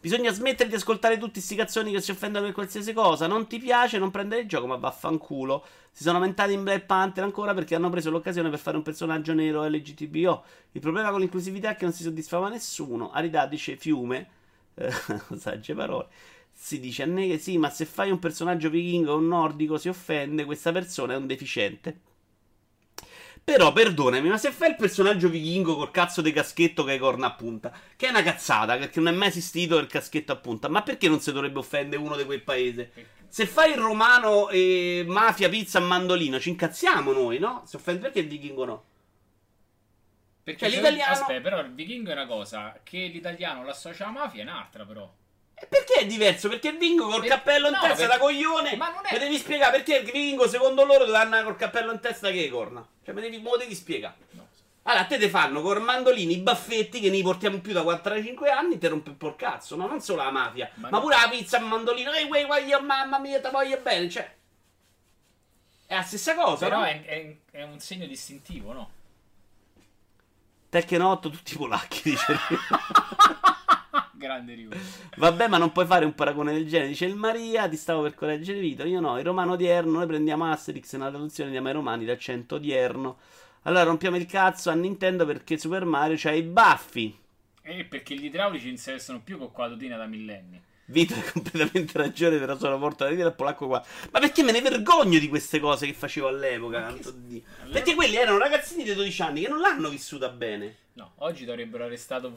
Bisogna smettere di ascoltare tutti sti cazzoni che si offendono per qualsiasi cosa. Non ti piace, non prendere il gioco, ma vaffanculo. Si sono aumentati in Black Panther ancora perché hanno preso l'occasione per fare un personaggio nero LGTBO. Il problema con l'inclusività è che non si soddisfava nessuno. Arità dice fiume. Eh, <laughs> sagge parole. Si dice a Neghe, sì, ma se fai un personaggio vichingo o nordico si offende, questa persona è un deficiente. Però perdonami, ma se fai il personaggio vichingo col cazzo di caschetto che hai corna a punta, che è una cazzata, perché non è mai esistito il caschetto a punta, ma perché non si dovrebbe offendere uno di quel paese? Se fai il romano e mafia, pizza a mandolino, ci incazziamo noi, no? Si offende perché il vichingo no? Perché Cioè, l'italiano- Aspetta, però il vichingo è una cosa, che l'italiano l'associa alla mafia è un'altra, però. E perché è diverso? Perché il vichingo col Per- cappello in no, testa per- da coglione. Ma non è- Mi devi spiegare perché il vichingo secondo loro deve andare col cappello in testa che corna. Cioè, me devi, me devi spiegare. No. Allora, te te fanno con mandolini, i baffetti che ne portiamo più da 45 anni, te rompe il cazzo, no? Non solo la mafia, ma, Ma no. pure la pizza a mandolino. Ehi, uè, voglio, mamma mia, te voglio bene, cioè. È la stessa cosa, Però no? è, è- è un segno distintivo, no? Tekken 8, tutti polacchi, dice. <laughs> Grande Rio. Vabbè, ma non puoi fare un paragone del genere. Dice il Maria, ti stavo per correggere Vito. Io no, il romano odierno, noi prendiamo Asterix nella traduzione diamo ai romani l'accento odierno. Allora rompiamo il cazzo a Nintendo perché Super Mario c'ha i baffi. E perché gli idraulici vestono più con quadrotina da millenni. Vito ha completamente ragione, però sono morto da ridere al polacco qua. Ma perché me ne vergogno di queste cose che facevo all'epoca? Dio. Allora- Perché quelli erano ragazzini di 12 anni che non l'hanno vissuta bene. No, oggi avrebbero arrestato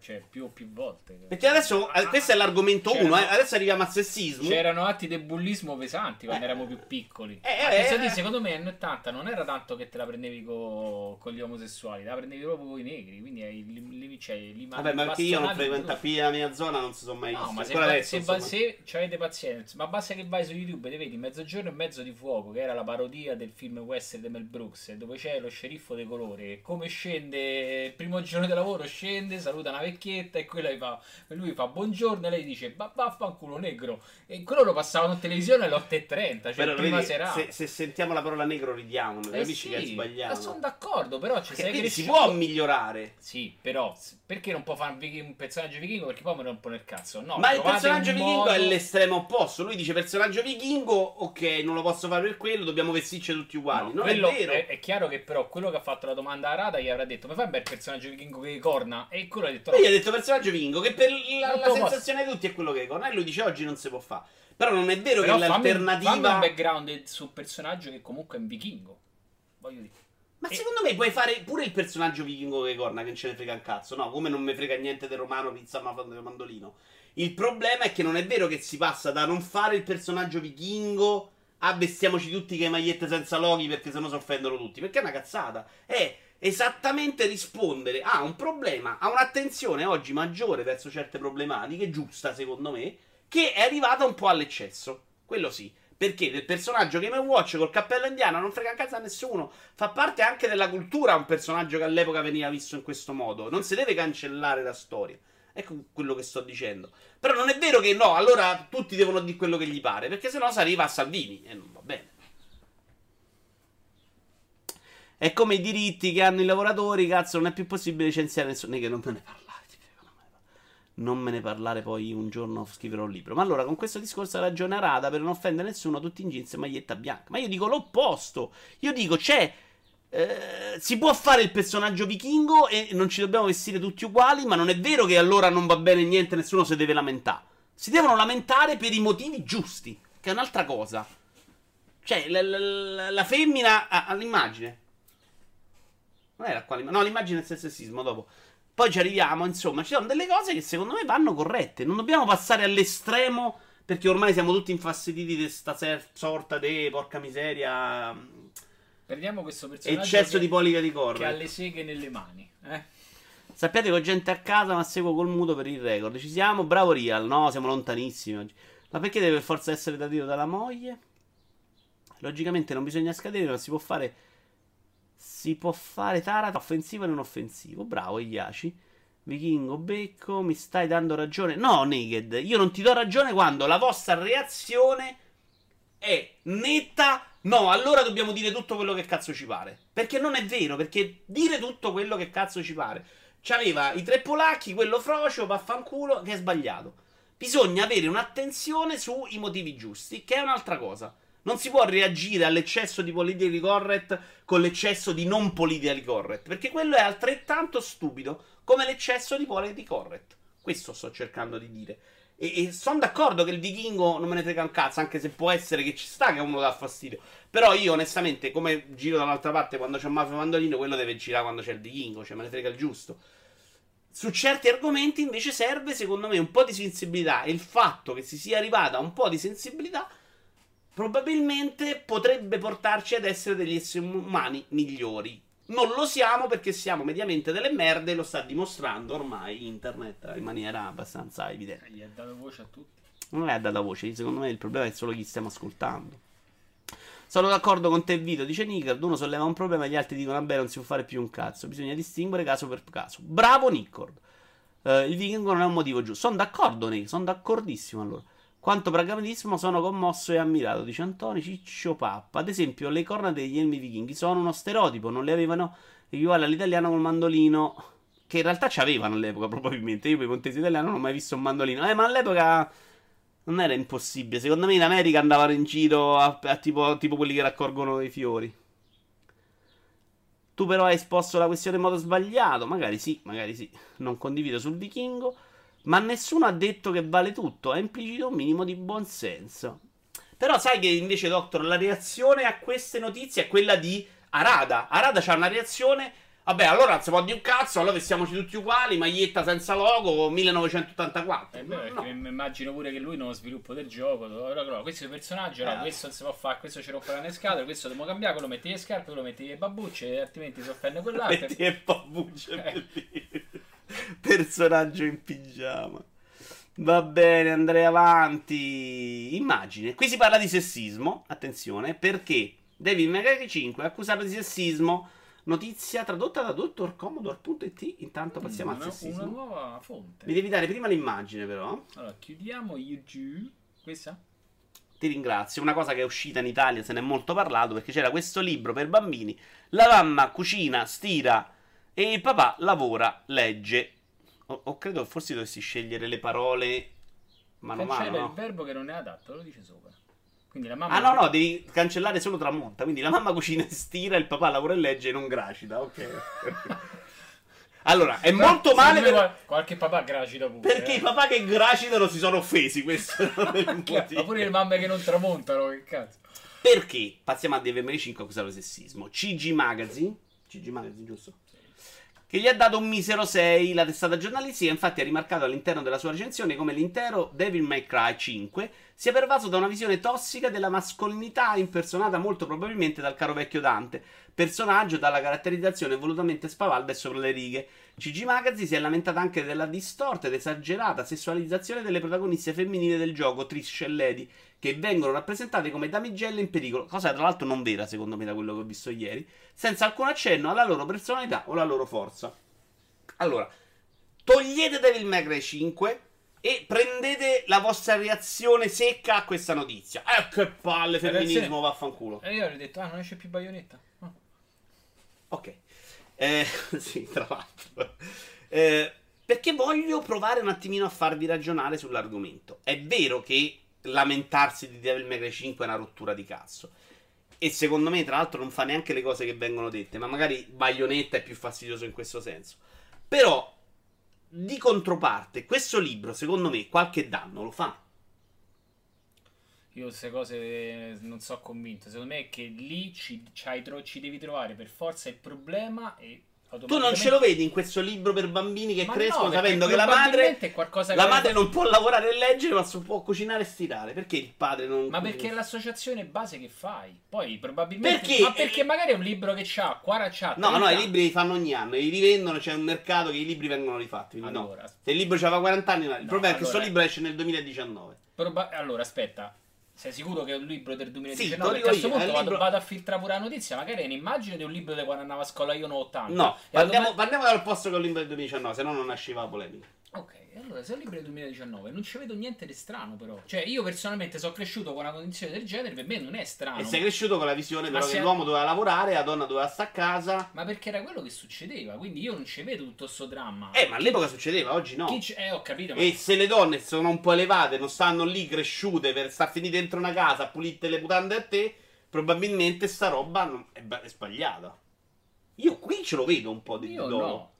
cioè, più o più volte. Perché adesso, eh, questo è l'argomento C'erano- 1, eh, adesso arriviamo al sessismo. C'erano atti di bullismo pesanti quando eravamo più piccoli. Eh, eh, eh. lì, secondo me, anni 80 non era tanto che te la prendevi co- con gli omosessuali, te la prendevi proprio con i negri. Quindi hai, li, li, cioè, li Vabbè, ma perché io non frequento qui la mia zona, non si sono mai No, ma se, adesso, se, insomma. se avete pazienza, ma basta che vai su YouTube e vedi Mezzogiorno e Mezzo di Fuoco, che era la parodia del film western di Mel Brooks, dove c'è lo sceriffo dei colori. Come scende il primo giorno di lavoro, scende, saluta una vecchietta e quella gli fa, lui fa buongiorno e lei dice "Va- vaffanculo negro. E quello lo passavano in televisione alle 8.30, cioè Però prima vedi, serata. se, se sentiamo la parola negro ridiamo, Eh capisci che è sì, sbagliato. ma sono d'accordo, però ci sei si può migliorare. Sì, però perché non può fare un, personaggio vichingo? Perché poi mi rompo nel cazzo. No, ma il personaggio vichingo modo- è l'estremo opposto. Lui dice personaggio vichingo, ok, non lo posso fare per quello, dobbiamo vestirci tutti uguali. No, non è vero. È, chiaro che però quello che ha fatto la domanda a Rada gli avrà detto ma fai un bel personaggio vichingo che corna e quello ha detto Lui no. gli ha detto personaggio vichingo, che per la, la sensazione di tutti è quello che con. E lui dice oggi non si può fare. Però non è vero Però che fammi, fammi un l'alternativa. background sul personaggio che comunque è un vichingo. Voglio dire. Ma E- secondo me puoi fare pure il personaggio vichingo che corna, che non ce ne frega un cazzo. No, come non me frega niente del romano, pizza, ma mandolino. Il problema è che non è vero che si passa da non fare il personaggio vichingo a vestiamoci tutti che magliette senza loghi perché sennò si offendono tutti. Perché è una cazzata. È esattamente rispondere a un problema, a un'attenzione oggi maggiore verso certe problematiche, giusta secondo me, che è arrivata un po' all'eccesso. Quello sì. Perché del personaggio Game Watch col cappello indiano non frega a casa a nessuno. Fa parte anche della cultura un personaggio che all'epoca veniva visto in questo modo. Non si deve cancellare la storia. Ecco quello che sto dicendo. Però non è vero che no, allora tutti devono dire quello che gli pare, perché sennò si arriva a Salvini e non va bene. È come i diritti che hanno i lavoratori, cazzo, non è più possibile licenziare nessuno. Che non me ne parlare, ti prego, non me ne parlare. Non me ne parlare, poi un giorno scriverò un libro. Ma allora, con questo discorso ha ragione Arada per non offendere nessuno, tutti in jeans e maglietta bianca. Ma io dico l'opposto. Io dico c'è. Eh, si può fare il personaggio vichingo e non ci dobbiamo vestire tutti uguali, ma non è vero che allora non va bene niente, nessuno si deve lamentare. Si devono lamentare per i motivi giusti, che è un'altra cosa. Cioè, la, la, la femmina all'immagine. Non era qua l'immagine. No, l'immagine il sessismo dopo. Poi ci arriviamo, insomma, ci sono delle cose che secondo me vanno corrette. Non dobbiamo passare all'estremo perché ormai siamo tutti infastiditi di questa sorta di porca miseria. Perdiamo questo personaggio. Eccesso che, di politica di corre. Che ha le seghe nelle mani. Eh? Sappiate che ho gente a casa, ma seguo col muto per il record. Ci siamo? Bravo Real. No, siamo lontanissimi oggi. Ma perché deve per forza essere tradito dalla moglie? Logicamente non bisogna scadere, ma si può fare si può fare Tarat offensivo e non offensivo. Bravo, Iaci. Vichingo Becco, mi stai dando ragione. No, Naked, io non ti do ragione quando la vostra reazione è netta. No, allora dobbiamo dire tutto quello che cazzo ci pare. Perché non è vero, perché dire tutto quello che cazzo ci pare. C'aveva i tre polacchi, quello frocio, vaffanculo, che è sbagliato. Bisogna avere un'attenzione sui motivi giusti, che è un'altra cosa. Non si può reagire all'eccesso di politically correct con l'eccesso di non politically correct, perché quello è altrettanto stupido come l'eccesso di politically correct. Questo sto cercando di dire. E, e sono d'accordo che il vichingo non me ne frega un cazzo, anche se può essere che ci sta che uno dà fastidio. Però io onestamente, come giro dall'altra parte quando c'è mafia mandolino, quello deve girare quando c'è il vichingo, cioè me ne frega il giusto. Su certi argomenti invece serve, secondo me, un po' di sensibilità. E il fatto che si sia arrivata a un po' di sensibilità probabilmente potrebbe portarci ad essere degli esseri umani migliori. Non lo siamo perché siamo mediamente delle merde, lo sta dimostrando ormai internet in maniera abbastanza evidente. Gli ha dato voce a tutti. Non è dato voce, secondo me il problema è solo chi stiamo ascoltando. Sono d'accordo con te, Vito. Dice Nickard. Uno solleva un problema e gli altri dicono: Vabbè, non si può fare più un cazzo. Bisogna distinguere caso per caso. Bravo, Nickard. Uh, il vichingo non è un motivo giusto. Sono d'accordo, Nick. Sono d'accordissimo allora. Quanto pragmatismo sono commosso e ammirato, dice Antonio Ciccio Pappa. Ad esempio, le corna degli elmi vichinghi sono uno stereotipo, non le avevano equivale all'italiano col mandolino. Che in realtà ci avevano all'epoca, probabilmente. Io per i montesi italiano non ho mai visto un mandolino. Eh, ma all'epoca non era impossibile. Secondo me in America andavano in giro a, a tipo, tipo quelli che raccolgono i fiori. Tu però hai esposto la questione in modo sbagliato. Magari sì, magari sì. Non condivido sul vichingo. Ma nessuno ha detto che vale tutto, è implicito un minimo di buonsenso. Però sai che invece, Doctor, la reazione a queste notizie è quella di Arada. Arada c'ha una reazione. Vabbè, allora non si può dire un cazzo, allora vestiamoci tutti uguali, maglietta senza logo, 1984. Eh beh, no. mi immagino pure che lui non lo sviluppo del gioco. Allora, allora, questo è il personaggio, allora, eh. questo non si può fare, questo ci rompe le scatole, questo dobbiamo cambiare, quello metti le scarpe, quello metti le babbucce, altrimenti si offende quell'altro. metti le babbucce, eh. <laughs> Personaggio in pigiama. Va bene, andrei avanti. Immagine. Qui si parla di sessismo. Attenzione, perché David Magari 5 è accusato di sessismo. Notizia tradotta da dottorcommodore.it. Intanto passiamo una, al sessismo. Una nuova fonte. Mi devi dare prima l'immagine, però. Allora, chiudiamo YouTube. Questa? Ti ringrazio. Una cosa che è uscita in Italia, se ne è molto parlato, perché c'era questo libro per bambini. La mamma cucina, stira e il papà lavora, legge. O, o credo forse dovessi scegliere le parole mano a mano. No? il verbo che non è adatto, lo dice sopra. Quindi la mamma. Ah, no, no, devi cancellare solo tramonta. Quindi la mamma cucina e stira, il papà lavora e legge e non gracita. Ok. <laughs> Allora, è molto male per... Qualche papà gracita pure. Perché eh. i papà che gracitano si sono offesi, questo è il <laughs> motivo. Ma pure le mamme che non tramontano, che cazzo. Perché? Passiamo a DVM5 a accusare lo sessismo. CG Magazine. CG Magazine, giusto? Che gli ha dato un misero 6. La testata giornalistica infatti ha rimarcato all'interno della sua recensione come l'intero Devil May Cry 5 sia pervaso da una visione tossica della mascolinità impersonata molto probabilmente dal caro vecchio Dante, personaggio dalla caratterizzazione volutamente spavalda e sopra le righe. CG Magazine si è lamentata anche della distorta ed esagerata sessualizzazione delle protagoniste femminili del gioco, Trish e Lady, che vengono rappresentate come damigelle in pericolo, cosa tra l'altro non vera secondo me da quello che ho visto ieri, senza alcun accenno alla loro personalità o alla loro forza. Allora, togliete Devil May Cry 5 e prendete la vostra reazione secca a questa notizia. Eh, che palle, femminismo, Reazione- vaffanculo. E io avrei detto, ah, non esce più Bayonetta. Ah. Ok. Eh, <laughs> sì, tra l'altro. Eh, perché voglio provare un attimino a farvi ragionare sull'argomento. È vero che lamentarsi di Devil May Cry 5 è una rottura di cazzo. E secondo me, tra l'altro, non fa neanche le cose che vengono dette. Ma magari Bayonetta è più fastidioso in questo senso. Però, di controparte, questo libro, secondo me, qualche danno lo fa. Io queste cose non so convinto. Secondo me è che lì ci, ci devi trovare per forza il problema e Tu non ce lo vedi in questo libro per bambini che Ma crescono no, sapendo che la madre La madre non può lavorare e leggere, ma può cucinare e stirare. Perché il padre non. Ma perché è l'associazione base che fai? Poi probabilmente. Perché- Ma perché magari è un libro che c'ha 40 c'ha No, no, 30. i libri li fanno ogni anno, li rivendono, c'è un mercato che i libri vengono rifatti. quindi no. Allora, Se il libro aveva 40 anni, il No, problema è che allora- questo libro esce nel 2019. proba- allora, aspetta. Sei sicuro che è un libro del Sì, 2019? te lo Perché a questo punto il vado, libro- vado a filtrare pure la notizia. Magari è un'immagine di un libro di quando andavo a scuola io, no 80. No, parliamo, automa- parliamo dal posto che è un libro del 2019, se no non nasceva polemica. Ok, allora se è un libro del 2019 non ci vedo niente di strano però. Cioè io personalmente sono cresciuto con una condizione del genere, per me non è strano. E sei cresciuto con la visione però che se- l'uomo doveva lavorare, la donna doveva stare a casa. Ma perché era quello che succedeva, quindi io non ci vedo tutto sto dramma. Eh, ma all'epoca succedeva, oggi no. Eh, ho capito, ma E se le donne sono un po' elevate, non stanno lì cresciute per star finite dentro una casa, pulite le mutande a te, probabilmente sta roba non- è, ba- è sbagliata. Io qui ce lo vedo un po' di io dolo. no.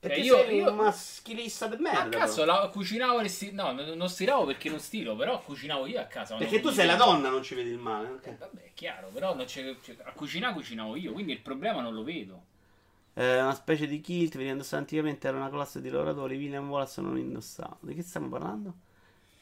Perché Cioè, io- sei io- un maschilista di merda. Ma cazzo, però. la, cucinavo e sti- No, non, non stiravo perché non stiro, però cucinavo io a casa. Perché tu sei la donna, non ci vedi il male. ok. Eh, vabbè, è chiaro, però non c'è- c'è- a cucinare cucinavo io, quindi il problema non lo vedo. Eh, una specie di kilt, veniva indossato anticamente, era una classe di lavoratori, William Wallace non indossava. Di che stiamo parlando?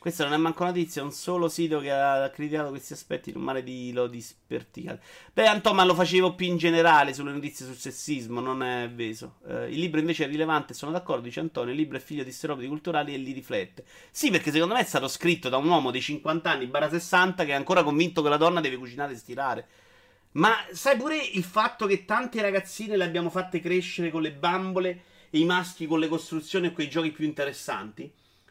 Questa non è manco notizia, è un solo sito che ha criticato questi aspetti in un mare di lodi sperticati. Beh, Anton, ma lo facevo più in generale sulle notizie sul sessismo, non è veso. Eh, il libro invece è rilevante, sono d'accordo, dice Antonio, il libro è figlio di stereotipi culturali e li riflette. Sì, perché secondo me è stato scritto da un uomo dei 50 anni, barra 60, che è ancora convinto che la donna deve cucinare e stirare. Ma sai pure il fatto che tante ragazzine le abbiamo fatte crescere con le bambole e i maschi con le costruzioni e quei giochi più interessanti?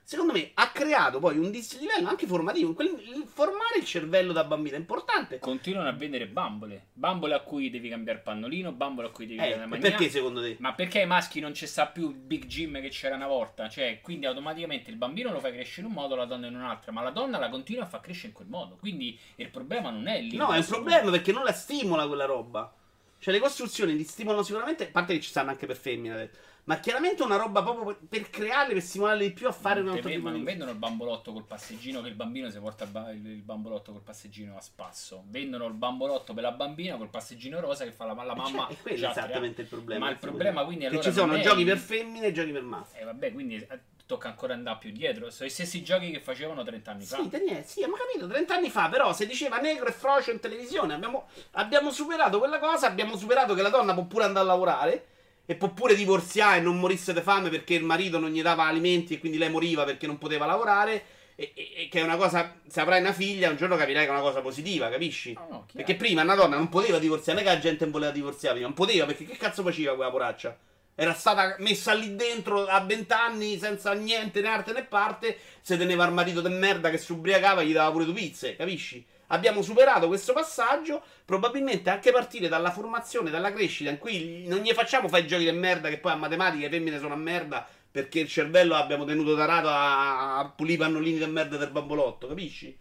Secondo me ha creato poi un dislivello anche formativo. Quel- formare il cervello da bambino è importante. Continuano a vendere bambole. Bambole a cui devi cambiare pannolino, bambole a cui devi Eh, cambiare mangiare. perché secondo te? Ma perché ai maschi non c'è sta più il Big Jim che c'era una volta? Cioè, quindi automaticamente il bambino lo fai crescere in un modo, la donna in un altro, ma la donna la continua a far crescere in quel modo. Quindi il problema non è lì. No, è un problema perché non la stimola quella roba. Cioè, le costruzioni li stimolano sicuramente. A parte che ci stanno anche per femmine. Ma chiaramente una roba proprio per- crearle, per stimolarle di più a fare un altro tipo ma di non vendono il bambolotto col passeggino che il bambino si porta il, ba- il- il bambolotto col passeggino a spasso. Vendono il bambolotto per la bambina col passeggino rosa che fa la, la mamma. Cioè, è quello già esattamente tre- il problema. Ma il problema quindi Che allora ci sono è giochi per femmine e giochi per maschi. Eh vabbè, quindi eh, tocca ancora andare più dietro. Sono i stessi giochi che facevano 30 anni fa. Sì, Daniele, sì, abbiamo capito, 30 anni fa, però se diceva negro e frocio in televisione, abbiamo, abbiamo superato quella cosa, abbiamo superato che la donna può pure andare a lavorare e può pure divorziare e non morisse di fame perché il marito non gli dava alimenti e quindi lei moriva perché non poteva lavorare e, e- e che è una cosa, se avrai una figlia un giorno capirai che è una cosa positiva, capisci? No, no. Perché prima una donna non poteva divorziare, non è che la gente non voleva divorziare prima, non poteva perché che cazzo faceva quella poraccia? Era stata messa lì dentro a vent'anni senza niente né arte né parte, se teneva il marito de merda che si ubriacava gli dava pure due pizze, capisci? Abbiamo superato questo passaggio, probabilmente anche partire dalla formazione, dalla crescita, in cui non gli facciamo fare i giochi di merda che poi a matematica le femmine sono a merda perché il cervello abbiamo tenuto tarato a, pulire i pannolini di merda del bambolotto, capisci?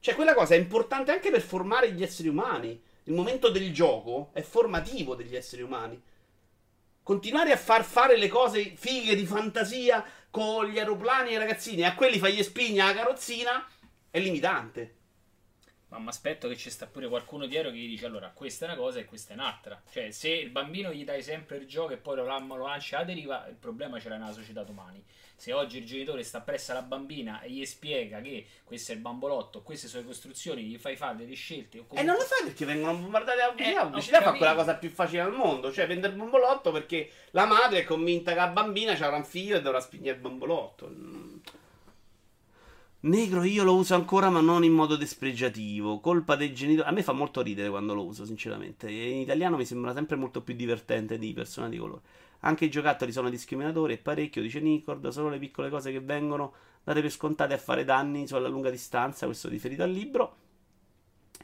Cioè, quella cosa è importante anche per formare gli esseri umani. Il momento del gioco è formativo degli esseri umani. Continuare a far fare le cose fighe di fantasia con gli aeroplani ai ragazzini e a quelli fai gli spigni alla carrozzina è limitante. Ma mi aspetto che ci sta pure qualcuno dietro che gli dice allora questa è una cosa e questa è un'altra. Cioè, se il bambino gli dai sempre il gioco e poi lo, lam- lo lanci alla deriva, il problema ce l'ha nella società domani. Se oggi il genitore sta presso alla bambina e gli spiega che questo è il bambolotto, queste sono le costruzioni, gli fai fare delle scelte. O E comunque- non lo fai perché vengono bombardati la pubblicità. Eh, La pubblicità fa quella cosa più facile al mondo, cioè vendere il bombolotto perché la madre è convinta che la bambina avrà un figlio e dovrà spingere il bombolotto. Mm. Negro io lo uso ancora ma non in modo despregiativo. Colpa dei genitori. A me fa molto ridere quando lo uso, sinceramente. In italiano mi sembra sempre molto più divertente di persone di colore. Anche i giocattoli sono discriminatori e parecchio, dice Nicord. Solo le piccole cose che vengono date per scontate a fare danni sulla lunga distanza. Questo riferito al libro.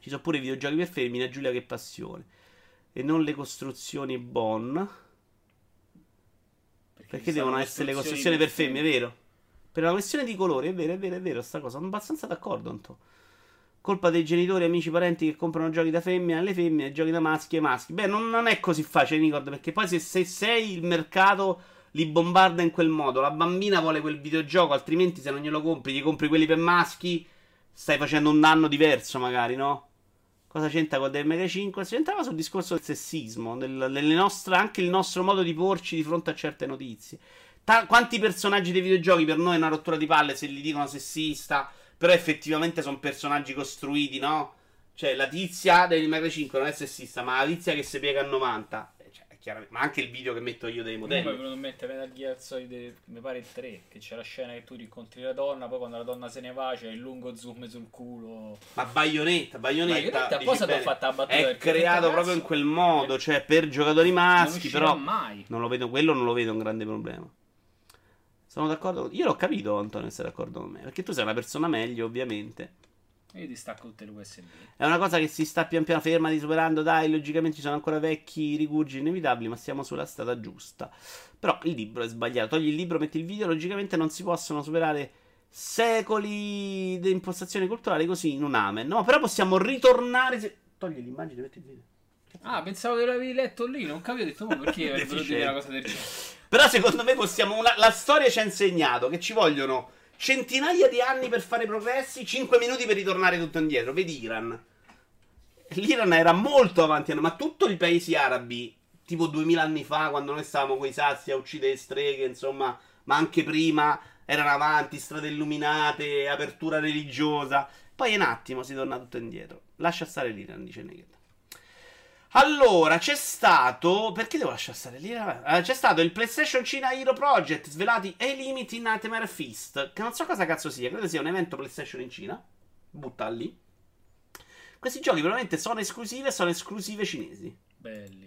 Ci sono pure i videogiochi per femmine, Giulia che passione. E non le costruzioni Bon. Perché ci devono sono essere le costruzioni per femmine, femmine. vero? Per una questione di colori, è vero, è vero, è vero, sta cosa. Sono abbastanza d'accordo, Anto. Colpa dei genitori, amici, parenti che comprano giochi da femmine alle femmine, giochi da maschi ai maschi. Beh, non, non è così facile, Nicord, perché poi se, se sei il mercato li bombarda in quel modo. La bambina vuole quel videogioco, altrimenti se non glielo compri, gli compri quelli per maschi, stai facendo un danno diverso, magari, no? Cosa c'entra con May Cry 5? C'entrava sul discorso del sessismo, del, nostre, anche il nostro modo di porci di fronte a certe notizie. Ta- quanti personaggi dei videogiochi per noi è una rottura di palle se li dicono sessista, però effettivamente sono personaggi costruiti, no? Cioè, la tizia del May Cry 5 non è sessista, ma la tizia che si piega a 90. eh, Cioè, è ma anche il video che metto io dei Poi è modelli. venuto in mente Metal Gear Solid, mi pare il 3, che c'è la scena che tu rincontri la donna, poi quando la donna se ne va c'è il lungo zoom sul culo. Ma Bayonetta dici apposta bene, t'ho fatta la battuta, è creato proprio in quel modo, cioè per giocatori maschi, non però mai. non lo vedo, quello non lo vedo un grande problema. Sono d'accordo, io l'ho capito Antonio, sei d'accordo con me, perché tu sei una persona meglio, ovviamente. Io ti stacco tutte le USB. È una cosa che si sta pian piano fermati superando, dai, logicamente ci sono ancora vecchi rigurgi inevitabili, ma siamo sulla strada giusta. Però il libro è sbagliato, togli il libro, metti il video, logicamente non si possono superare secoli di impostazioni culturali così in un amen, no? Però possiamo ritornare se... Togli l'immagine, metti il video. Ah, pensavo che l'avevi letto lì, non capivo, ho detto, ma perché <laughs> avrei voluto dire una cosa del genere? Però secondo me possiamo. una- La storia ci ha insegnato che ci vogliono centinaia di anni per fare progressi, 5 minuti per ritornare tutto indietro. Vedi Iran. L'Iran era molto avanti, ma tutti i paesi arabi, tipo 2000 anni fa, quando noi stavamo con i sazi a uccidere streghe, insomma, ma anche prima, erano avanti, strade illuminate, apertura religiosa. Poi in un attimo si torna tutto indietro. Lascia stare l'Iran, dice Naked. Allora, c'è stato. Perché devo lasciare stare lì? Eh, c'è stato il PlayStation Cina Hero Project. Svelati e limiti in Nightmare Feast. Che non so cosa cazzo sia. Credo sia un evento PlayStation in Cina. Butta lì. Questi giochi probabilmente sono esclusive. Sono esclusive cinesi. Belli.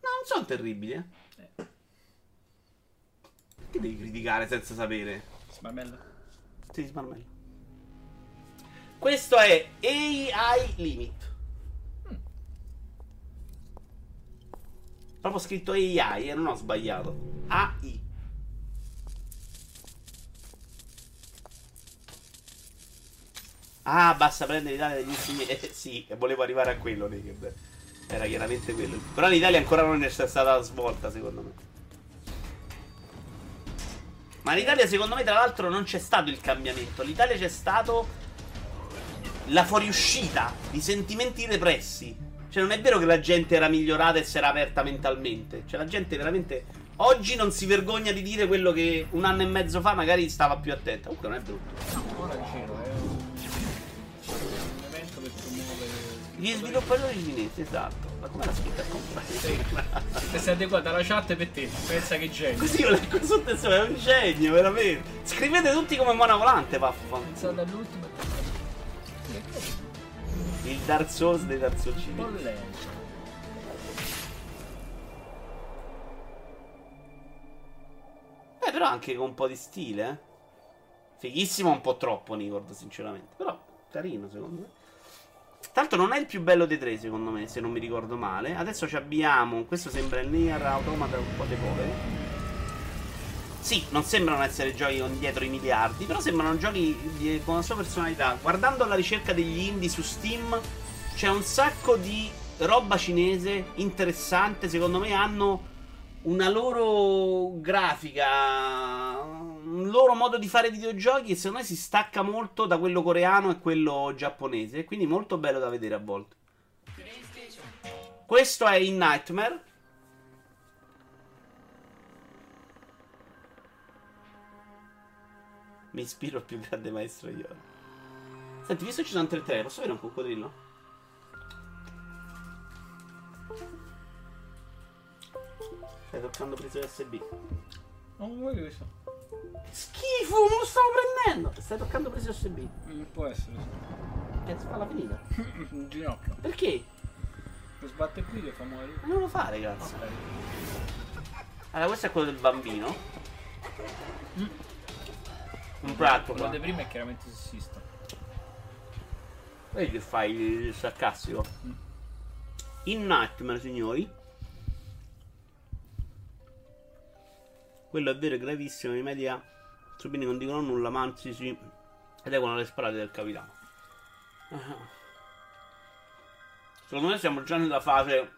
No, non sono terribili, eh. Eh. Che devi criticare senza sapere? Smarmello. Sì, smarmello. Questo è AI Limit. Proprio scritto AI e non ho sbagliato. AI. Ah, basta prendere l'Italia degli ultimi. Eh, sì, e volevo arrivare a quello, Naked. Era chiaramente quello. Però in Italia ancora non è stata svolta, secondo me. Ma in Italia, secondo me, tra l'altro, non c'è stato il cambiamento. L'Italia c'è stato la fuoriuscita di sentimenti repressi. Cioè, non è vero che la gente era migliorata e si era aperta mentalmente. Cioè, la gente veramente. Oggi non si vergogna di dire quello che un anno e mezzo fa magari stava più attenta. Comunque, non è brutto. Ora per promuovere... Gli sviluppatori cinesi, esatto. Ma come l'ha scritta al contrario? Se sei adeguata alla chat per te, pensa che genio. Così io leggo sotto e è un genio, veramente. Scrivete tutti come Mona Volante, vaffanculo. Pensate all'ultimo e Il Dark Souls dei Dark Souls lento. Beh, però anche con un po' di stile, eh. Fighissimo un po' troppo, Nicord, sinceramente. Però, carino, secondo me. Tanto non è il più bello dei tre, secondo me, se non mi ricordo male. Adesso ci abbiamo. Questo sembra il Nier Automata un po' dei poveri. Sì, non sembrano essere giochi con dietro i miliardi, però sembrano giochi con la sua personalità. Guardando la ricerca degli indie su Steam, c'è un sacco di roba cinese interessante. Secondo me hanno una loro grafica, un loro modo di fare videogiochi che secondo me si stacca molto da quello coreano e quello giapponese. Quindi molto bello da vedere a volte. Questo è in Nightmare. Mi ispiro al più grande maestro Yoda. Senti, visto che ci sono tre tre, posso avere un coccodrillo? Stai toccando preso USB. Non voglio questo. Schifo, non lo stavo prendendo. Stai toccando preso USB. Mm, può essere. Cazzo, falla finita. <laughs> Un ginocchio. Perché? Lo sbatte qui e fa muovere. Ma non lo fare, cazzo. Ok. Allora, questo è quello del bambino. Mm. Un prato Quello di prima è chiaramente sessista. Vedi che fai il sarcastico. Mm. In Nightmare, signori. Quello è vero e gravissimo. I media subini non dicono nulla, ma anzi si adeguano alle sparate del capitano. Ah. Secondo me siamo già nella fase.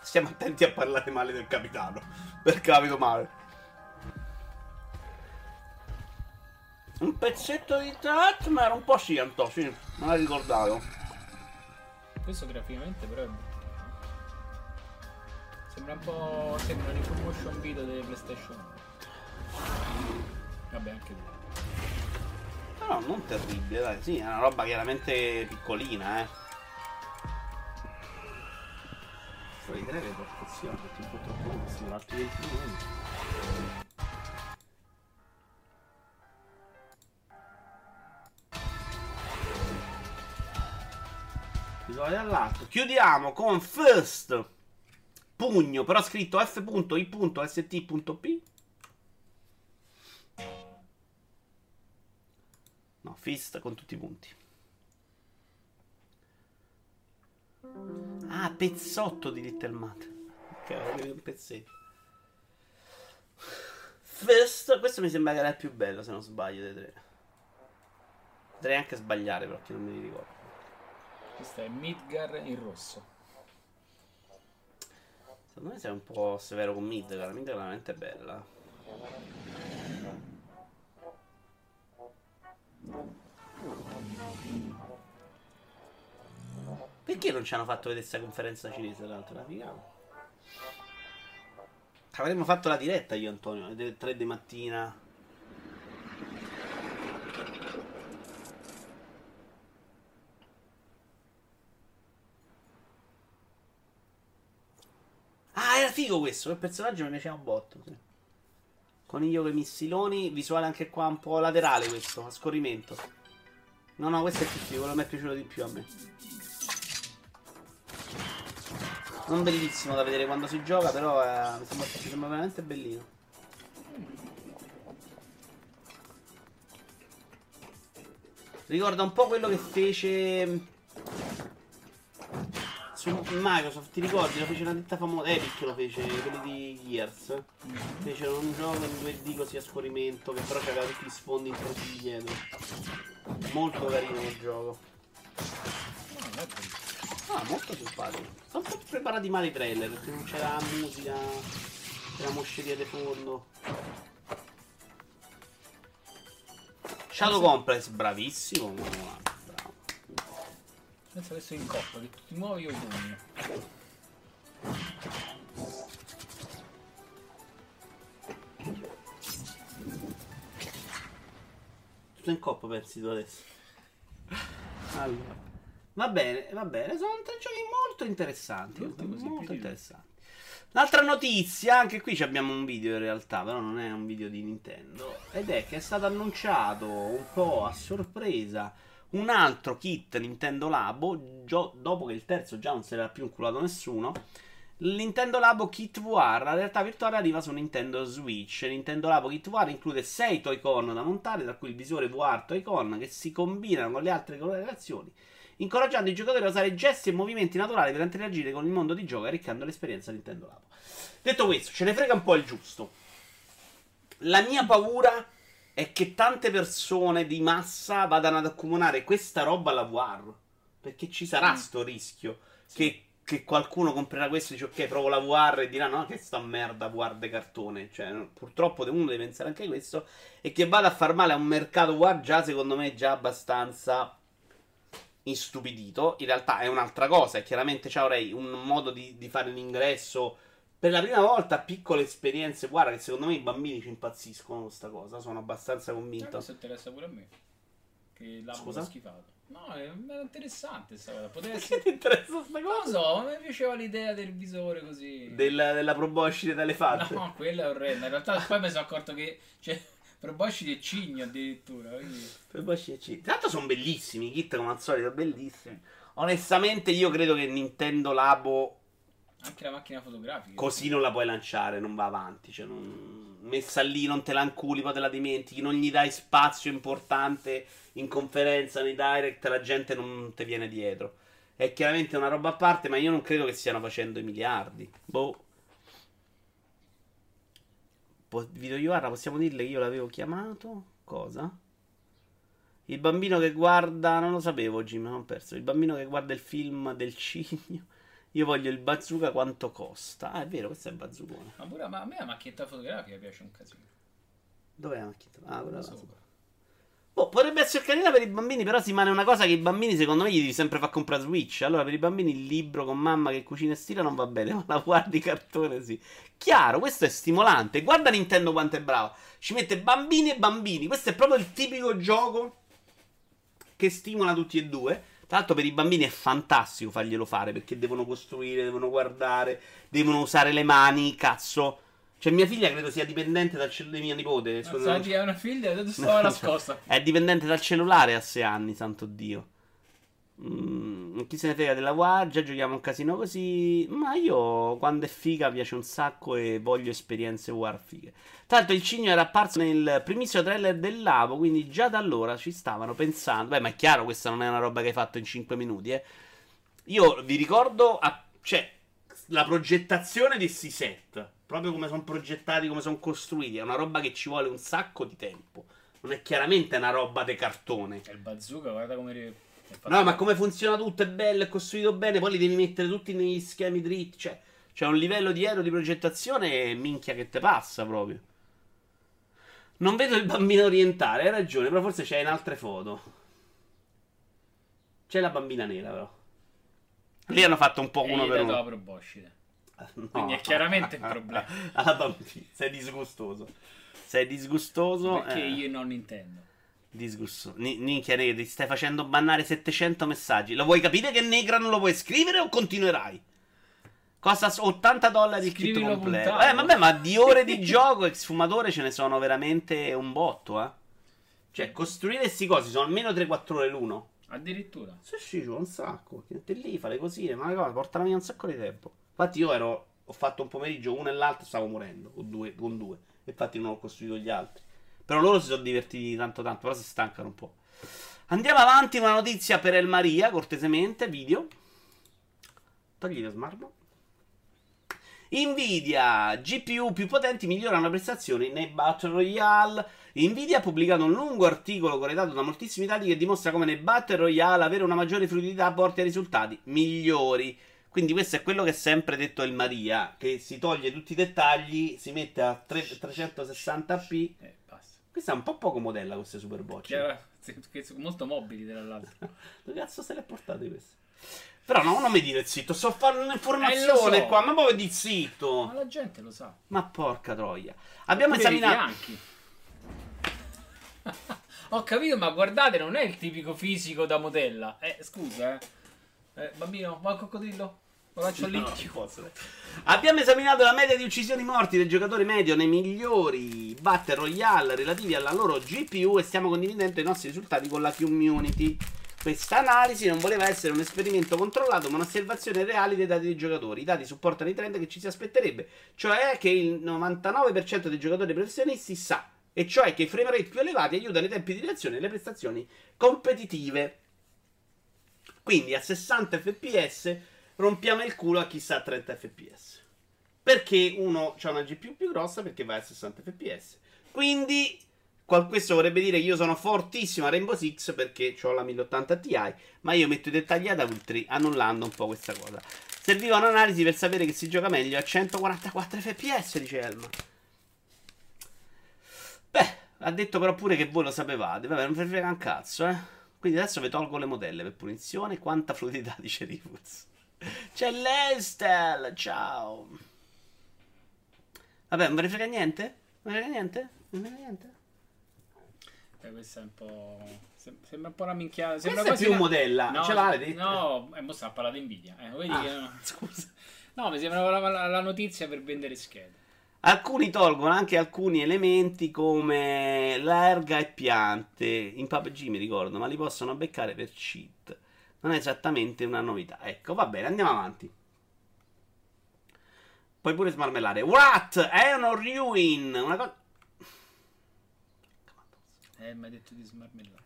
Stiamo attenti a parlare male del capitano. <laughs> Per capito male. Un pezzetto di Nightmare, un po' sì, Antò, sì, me l'hai ricordato. Questo graficamente però è Sembra un po'. Sembra un information video delle PlayStation. Vabbè, anche tu. Però non terribile, dai, sì, è una roba chiaramente piccolina, eh. Fuori tre le perfezioni, perché purtroppo sono altri 20 minuti. Episodi all'altro. Chiudiamo con first pugno, però scritto f.i.st.p. No, fist con tutti i punti. Ah, pezzotto di Little Matt. Ok, avevi un pezzetto. Fist, questo mi sembra che era il più bello, se non sbaglio dei tre. Potrei anche sbagliare, però che non me li ricordo. Questo è Midgar in rosso. Secondo me sei un po' severo con Midgar. Midgar è veramente bella. Perché non ci hanno fatto vedere questa conferenza cinese? Tra l'altro, la figata. Avremmo fatto la diretta io, Antonio, alle 3 di mattina. Ah, era figo questo. Quel personaggio mi piaceva un botto. Sì. Coniglio con i missiloni. Visuale anche qua un po' laterale questo, a scorrimento. No, no, questo è più figo. Quello mi è piaciuto di più a me. Non bellissimo da vedere quando si gioca, però eh, mi, sembra, mi sembra veramente bellino. Ricorda un po' quello che fece su Microsoft, ti ricordi? Lo fece una ditta famosa, Epic lo fece, quelli di Gears. Fecero un gioco in 2D così a scorrimento, che però c'aveva tutti gli sfondi in 3D dietro. Molto carino quel gioco. Ah, molto simpatico. Sono un po' preparati male i trailer, perché non c'era musica, c'era mosceria di fondo. Shadow Complex, bravissimo. Pensa adesso in coppa, che tu ti muovi io pugno. Tutto in coppa pensi tu adesso. Allora. Va bene, va bene, sono tre giochi molto interessanti. Molto interessanti. L'altra notizia, anche qui abbiamo un video in realtà, però non è un video di Nintendo. Ed è che è stato annunciato un po' a sorpresa un altro kit Nintendo Labo, gio- dopo che il terzo già non se l'era più inculato nessuno. Nintendo Labo Kit VR, la realtà virtuale arriva su Nintendo Switch. Nintendo Labo Kit VR include 6 Toy-Con da montare, tra cui il visore VR Toy-Con che si combinano con le altre colorazioni, incoraggiando i giocatori a usare gesti e movimenti naturali per interagire con il mondo di gioco arricchendo l'esperienza Nintendo Labo. Detto questo, ce ne frega un po' il giusto. La mia paura è che tante persone di massa vadano ad accomunare questa roba alla VR. Perché ci sarà sto rischio che che qualcuno comprerà questo e dice ok provo la VR e dirà no che sta merda VR de cartone. Cioè purtroppo uno deve pensare anche questo e che vada a far male a un mercato VR già secondo me già abbastanza istupidito in realtà è un'altra cosa e chiaramente c'ha avrei un modo di, di fare l'ingresso per la prima volta piccole esperienze guarda che secondo me i bambini ci impazziscono con questa cosa sono abbastanza convinto questo interessa pure a me. Che Scusa? schifato. No, è, è interessante sta cosa. Poteva perché essere. ti interessa sta Non lo cosa? so, mi piaceva l'idea del visore così. della, della proboscide d'elefante No, quella è orrenda. In realtà poi mi sono accorto che c'è Proboscide e cigno addirittura. Quindi... Proboscide C. Tra l'altro sono bellissimi, i kit come al solito bellissimi. Onestamente io credo che Nintendo Labo Anche la macchina fotografica. così non la puoi lanciare, non va avanti. Cioè, non- messa lì, non te la inculi, poi te la dimentichi, non gli dai spazio importante in conferenza, nei direct, la gente non ti viene dietro. È chiaramente una roba a parte, ma io non credo che stiano facendo i miliardi. Boh. Po- Vito possiamo dirle che io l'avevo chiamato? Cosa? Il bambino che guarda. Non lo sapevo, Jim, non ho perso. Il bambino che guarda il film del cigno. Io voglio il bazooka quanto costa. Ah, è vero, questo è il bazzookone. Ma, pure, ma a me la macchinetta fotografica piace un casino. Dov'è la macchina? Ah, quella là. Sopra. Oh, potrebbe essere carina per i bambini, però si rimane una cosa che i bambini, secondo me, gli devi sempre far comprare Switch. Allora, per i bambini il libro con mamma che cucina e stila non va bene, <laughs> ma la guardi cartone sì. Chiaro, questo è stimolante. Guarda Nintendo quanto è brava. Ci mette bambini e bambini. Questo è proprio il tipico gioco che stimola tutti e due. Tra l'altro, per i bambini è fantastico farglielo fare perché devono costruire, devono guardare, devono usare le mani. Cazzo. Cioè, mia figlia credo sia dipendente dal cellulare di mia nipote. secondo me non è una figlia, stava <laughs> nascosta. è dipendente dal cellulare a 6 anni, santo Dio. Mm, chi se ne frega della guardia, giochiamo un casino così. Ma io, quando è figa, piace un sacco e voglio esperienze war fighe. L'altro, il cigno era apparso nel primissimo trailer del Labo, quindi già da allora ci stavano pensando. Beh, ma è chiaro, questa non è una roba che hai fatto in 5 minuti, eh. Io vi ricordo, a- cioè, la progettazione di sti set, proprio come sono progettati, come sono costruiti, è una roba che ci vuole un sacco di tempo. Non è chiaramente una roba de cartone. E il bazooka, guarda come... No, ma come funziona tutto, è bello, è costruito bene, poi li devi mettere tutti negli schemi dritti, cioè, c'è un livello di aereo di progettazione minchia che te passa proprio. Non vedo il bambino orientale, hai ragione, però forse c'è in altre foto. C'è la bambina nera, però. Lì hanno fatto un po' E uno gli per dato uno. proboscide. No. Quindi è chiaramente il <laughs> problema. Alla bambina, sei disgustoso. Sei disgustoso. Perché eh. io non intendo. Disgustoso. Ni- Minchia, ti stai facendo bannare 700 messaggi. Lo vuoi capire che Negra non lo puoi scrivere o continuerai? Costa s- 80 dollari il kit completo. puntato. Eh, vabbè, ma di ore di gioco e sfumatore ce ne sono veramente un botto, eh. Cioè, costruire questi cosi sono almeno 3-4 ore l'uno. Addirittura. Sì, sì, vuole un sacco. Metti lì, fai le cosine, ma le cose portano via un sacco di tempo. Infatti, io ero. Ho fatto un pomeriggio uno e l'altro, stavo morendo con due. Con due. Infatti, non ho costruito gli altri. Però loro si sono divertiti tanto, tanto. Però si stancano un po'. Andiamo avanti. Una notizia per El Maria, cortesemente. Video. Togli lo smarmo. Nvidia GPU più potenti migliorano le prestazioni nei Battle Royale. Nvidia ha pubblicato un lungo articolo corredato da moltissimi dati che dimostra come nei Battle Royale avere una maggiore fluidità porti a risultati migliori. Quindi questo è quello che ha sempre detto il Maria, che si toglie tutti i dettagli, si mette a tre- 360p. Eh. Questa è un po' poco modella queste super bocce. Molto mobili tra l'altro. <laughs> Dove cazzo se le portate queste? Però no, non mi dire zitto, sto Eh, un'informazione lo so. qua, ma poi di Ma zitto. la gente lo sa. Ma porca troia. Abbiamo i esaminato... <laughs> Ho capito, ma guardate, non è il tipico fisico da modella. Eh, scusa, eh. eh bambino, va al coccodrillo? Lo faccio lì. No. Abbiamo esaminato la media di uccisioni morti del giocatore medio nei migliori Battle Royale relativi alla loro GPU e stiamo condividendo i nostri risultati con la community. Questa analisi non voleva essere un esperimento controllato, ma un'osservazione reale dei dati dei giocatori. I dati supportano i trend che ci si aspetterebbe, cioè che il 99% dei giocatori professionisti sa, e cioè che i frame rate più elevati aiutano i tempi di reazione e le prestazioni competitive. Quindi a 60 fps rompiamo il culo a chi sta a 30 fps. Perché uno ha una GPU più grossa perché va a 60 fps. Quindi questo vorrebbe dire che io sono fortissimo a Rainbow Six perché ho la 1080 Ti, ma io metto i dettagli ad ultri annullando un po' questa cosa. Serviva un'analisi per sapere che si gioca meglio a 144 fps, dice Elma. Beh, ha detto però pure che voi lo sapevate. Vabbè, non vi frega un cazzo, eh. Quindi adesso vi tolgo le modelle per punizione. Quanta fluidità, <laughs> dice Rivuz. C'è l'Estel, ciao. Vabbè, non ve ne frega niente? Non ve ne frega niente? Non ve ne frega niente? Eh, questa è un po'. sem- Sembra un po' una minchiata. Sembra è quasi più una- modella, No, ce l'avete? No, e mo sta a parlare di Nvidia. Eh, vedi Ah, che no. <laughs> scusa. No, mi sembra la, la- la notizia per vendere schede. Alcuni tolgono anche alcuni elementi come l'erga e piante. In PUBG mi ricordo, ma li possono beccare per cheat. Non è esattamente una novità. Ecco, va bene, andiamo avanti. Puoi pure smarmellare. What? È uno ruin. Una cosa. Eh, mi hai detto di smarmellare.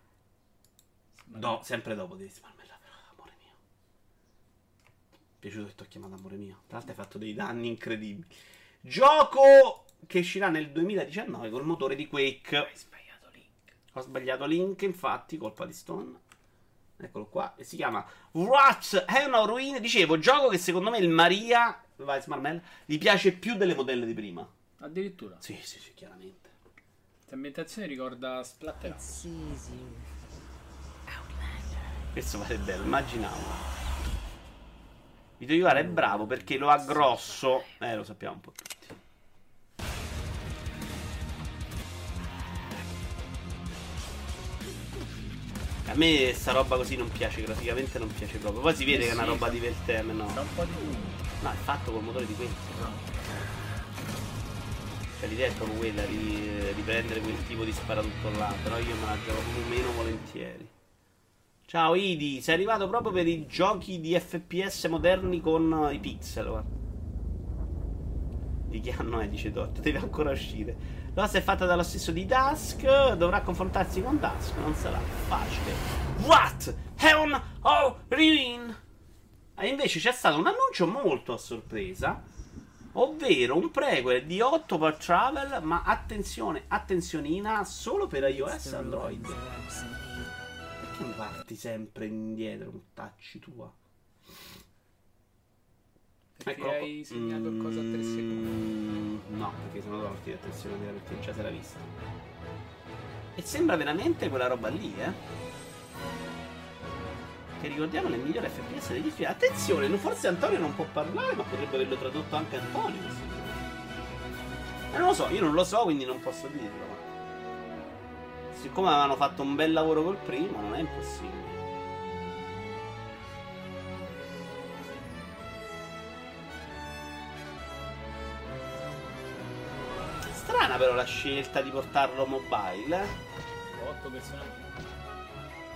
No, sempre dopo devi smarmellare, amore mio. Mi è piaciuto che ti ho chiamato amore mio. Tra l'altro hai fatto dei danni incredibili. Gioco che uscirà nel 2019 col motore di Quake. Hai sbagliato link. Ho sbagliato link, infatti, colpa di Stone. Eccolo qua. E si chiama? È una ruina. Dicevo, gioco che secondo me il Maria. Vai, Smarmel. Gli piace più delle modelle di prima. Addirittura. Sì, sì, sì, chiaramente. Questa ambientazione ricorda Splatterhouse. sees you. Questo fate bello, immaginavo. Vito Iovara è bravo perché lo ha grosso. Eh, lo sappiamo un po' tutti. A me sta roba così non piace, graficamente non piace proprio. Poi si vede Eh che è una sì, roba fa- divertente, no? Un po' di. No, è fatto col motore di questo. Cioè l'idea è proprio quella di riprendere quel tipo di sparatutto là. Però io me la gioco meno volentieri. Ciao Idi, sei arrivato proprio per i giochi di FPS moderni con i pixel. Guarda. Di che anno è? Dice Dot. Deve ancora uscire. L'ossa è fatta dallo stesso di Dusk. Dovrà confrontarsi con Dusk. Non sarà facile. What? Heaven of Ruin? E invece c'è stato un annuncio molto a sorpresa, ovvero un prequel di Octopath Travel, ma attenzione, attenzionina, solo per iOS e Android. Perché parti sempre indietro tacci tua? Qua. hai segnato il coso a 3 secondi. Mm, No, perché sono torti di attenzione perché già se l'ha vista. E sembra veramente quella roba lì, eh? Che ricordiamo le migliori FPS degli film. Attenzione, forse Antonio non può parlare, ma potrebbe averlo tradotto anche Antonio. gioco. Eh, non lo so, io non lo so, quindi non posso dirlo. Ma... Siccome avevano fatto un bel lavoro col primo, non è impossibile. Strana però la scelta di portarlo mobile. eh? 8 personaggi.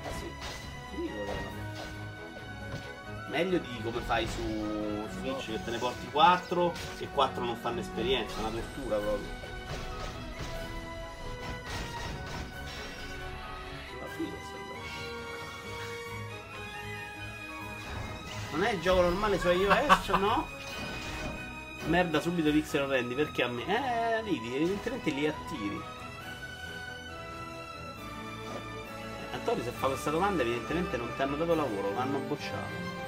Ah sì, però. Meglio di come fai su Switch che te ne porti 4 e 4 non fanno esperienza, è una tortura proprio. Ma figo. Non è il gioco normale su iOS, no? <laughs> Merda subito pixel rendi perché a me. Eh, vedi, evidentemente li attiri. Antonio se fa questa domanda evidentemente non ti hanno dato lavoro, l'hanno bocciato.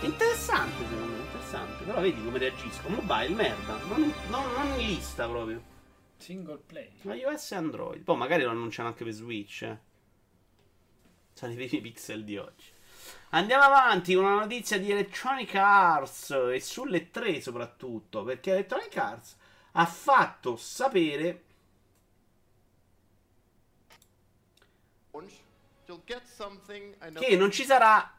Interessante secondo me, interessante. Però vedi come reagisco. Mobile, merda. Non in, non- non in lista proprio. Single play. Ma iOS e Android. Poi magari lo annunciano anche per Switch. Eh. Sono i primi pixel di oggi. Andiamo avanti con una notizia di Electronic Arts e sulle 3 soprattutto, perché Electronic Arts ha fatto sapere che non ci sarà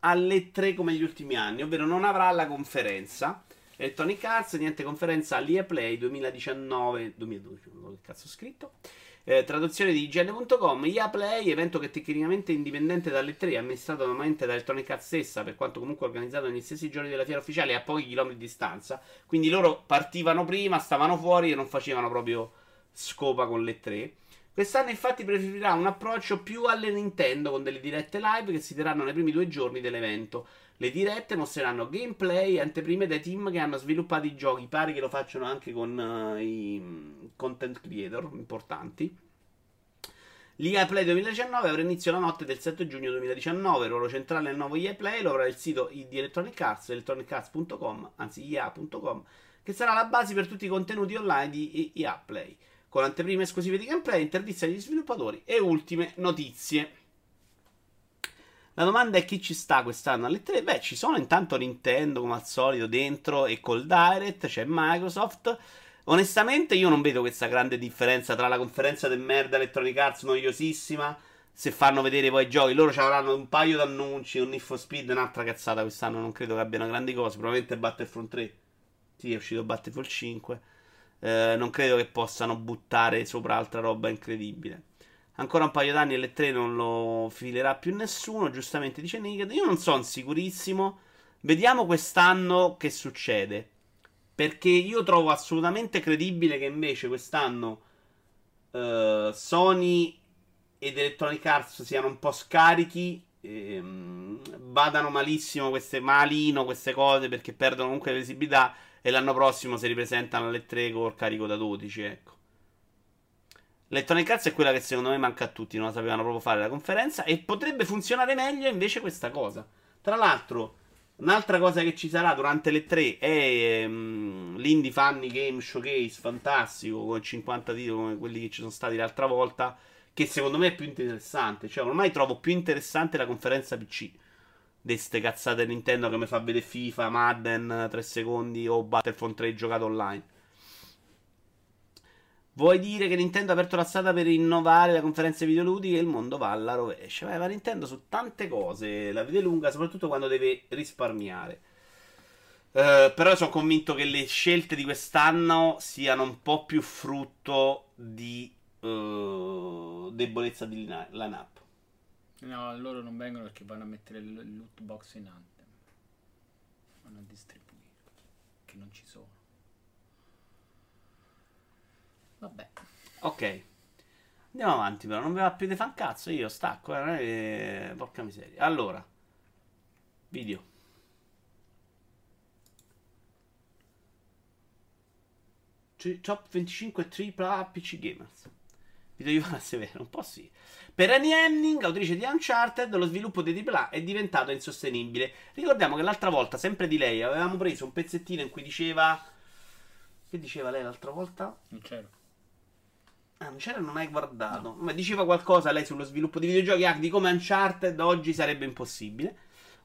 alle 3 come gli ultimi anni, ovvero non avrà la conferenza. Electronic Arts, niente conferenza all'EA Play 2019 2012, non so che cazzo ho scritto. Eh, traduzione di IGN.com EA Play, evento che tecnicamente è indipendente dalle 3, amministrato normalmente da Electronic Arts stessa, per quanto comunque organizzato negli stessi giorni della fiera ufficiale a pochi chilometri di distanza. Quindi loro partivano prima, stavano fuori e non facevano proprio scopa con le 3. Quest'anno infatti preferirà un approccio più alle Nintendo con delle dirette live che si terranno nei primi due giorni dell'evento. Le dirette mostreranno gameplay e anteprime dai team che hanno sviluppato i giochi, pare che lo facciano anche con eh, i content creator importanti. L'EA Play 2019 avrà inizio la notte del 7 giugno 2019. Il ruolo centrale del nuovo EA Play lo avrà il sito di Electronic Arts, electronicarts.com, anzi EA.com, che sarà la base per tutti i contenuti online di EA Play, con anteprime esclusive di gameplay, interviste agli sviluppatori e ultime notizie. La domanda è chi ci sta quest'anno alle 3? Beh, ci sono intanto Nintendo come al solito dentro e col Direct, c'è Microsoft. Onestamente io non vedo questa grande differenza tra la conferenza del merda Electronic Arts noiosissima. Se fanno vedere poi i giochi, loro ci avranno un paio di annunci, un Need for Speed, un'altra cazzata quest'anno. Non credo che abbiano grandi cose. Probabilmente Battlefront 3. Sì, è uscito Battlefield 5. Eh, non credo che possano buttare sopra altra roba incredibile. Ancora un paio d'anni L3 non lo filerà più nessuno. Giustamente dice Naked. Io non sono sicurissimo. Vediamo quest'anno che succede. Perché io trovo assolutamente credibile che invece quest'anno uh, Sony ed Electronic Arts siano un po' scarichi. Ehm, vadano malissimo queste malino queste cose perché perdono comunque visibilità. E l'anno prossimo si ripresentano alle 3 col carico da 12. Ecco. Electronic Arts è quella che secondo me manca a tutti, non la sapevano proprio fare la conferenza e potrebbe funzionare meglio invece questa cosa. Tra l'altro, un'altra cosa che ci sarà durante le tre è um, l'Indie Funny Game Showcase fantastico con 50 titoli come quelli che ci sono stati l'altra volta, che secondo me è più interessante. Cioè, ormai trovo più interessante la conferenza PC di ste cazzate Nintendo che mi fa vedere FIFA, Madden 3 secondi o Battlefront 3 giocato online. Vuoi dire che Nintendo ha aperto la strada per innovare la conferenza videoludiche e il mondo va alla rovescia? Beh, ma Nintendo su tante cose la vede lunga, soprattutto quando deve risparmiare. Uh, però sono convinto che le scelte di quest'anno siano un po' più frutto di uh, debolezza di line-up. No, loro non vengono perché vanno a mettere il loot box in Anthem. Vanno a distribuire. Che non ci sono. Vabbè. Ok. Andiamo avanti, però. Non mi va più di fan cazzo. Io stacco. Eh, porca miseria. Allora, video. Top 25 AAA PC Gamers. Video Ivana Severo, un po' sì. Per Annie Henning, autrice di Uncharted, lo sviluppo di AAA è diventato insostenibile. Ricordiamo che l'altra volta, sempre di lei, avevamo preso un pezzettino in cui diceva. Che diceva lei l'altra volta? Non c'era. Ah, non c'era, non hai guardato. Ma diceva qualcosa lei sullo sviluppo di videogiochi ah, di come Uncharted oggi sarebbe impossibile.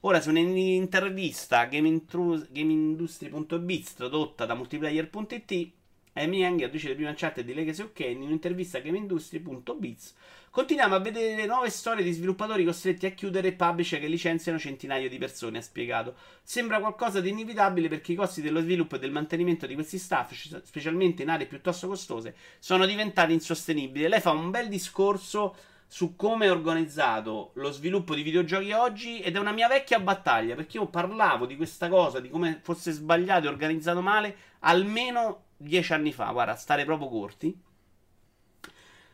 Ora, su un'intervista GameIndustry.biz tradotta da multiplayer.it, Amy Yang, autrice del primo Uncharted di Legacy of Kane, in un'intervista a GameIndustry.biz Continuiamo a vedere nuove storie di sviluppatori costretti a chiudere e publisher che licenziano centinaia di persone, ha spiegato. Sembra qualcosa di inevitabile perché i costi dello sviluppo e del mantenimento di questi staff, specialmente in aree piuttosto costose, sono diventati insostenibili. Lei fa un bel discorso su come è organizzato lo sviluppo di videogiochi oggi ed è una mia vecchia battaglia perché io parlavo di questa cosa, di come fosse sbagliato e organizzato male almeno dieci anni fa, guarda, stare proprio corti.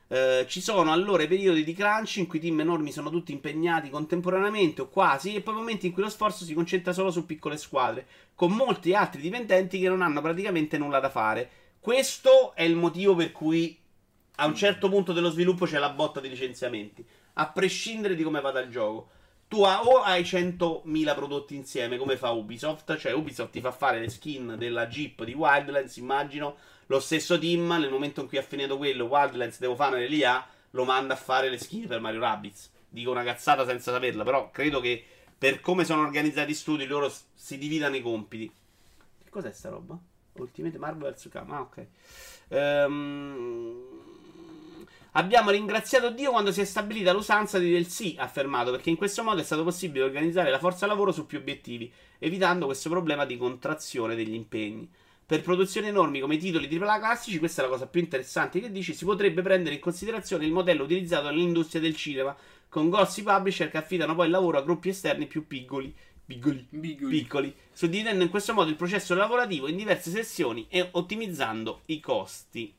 Eh, ci sono allora i periodi di crunch in cui team enormi sono tutti impegnati contemporaneamente o quasi, e poi momenti in cui lo sforzo si concentra solo su piccole squadre, con molti altri dipendenti che non hanno praticamente nulla da fare. Questo è il motivo per cui a un certo punto dello sviluppo c'è la botta di licenziamenti, a prescindere di come vada il gioco. Tu ha, o hai 100.000 prodotti insieme, come fa Ubisoft, cioè Ubisoft ti fa fare le skin della Jeep di Wildlands, immagino, lo stesso team, nel momento in cui ha finito quello, Wildlands devo fare l'IA, lo manda a fare le skin per Mario Rabbids. Dico una cazzata senza saperla, però credo che per come sono organizzati i studi loro si dividano i compiti. Che cos'è sta roba? Ultimate Marvel vs. Cam. Ah, ok. Um, abbiamo ringraziato Dio quando si è stabilita l'usanza di del sì, ha affermato, perché in questo modo è stato possibile organizzare la forza lavoro su più obiettivi, evitando questo problema di contrazione degli impegni. Per produzioni enormi come i titoli AAA classici, questa è la cosa più interessante che dici, si potrebbe prendere in considerazione il modello utilizzato nell'industria del cinema, con grossi publisher che affidano poi il lavoro a gruppi esterni più piccoli. Piccoli, piccoli, piccoli suddividendo in questo modo il processo lavorativo in diverse sessioni e ottimizzando i costi.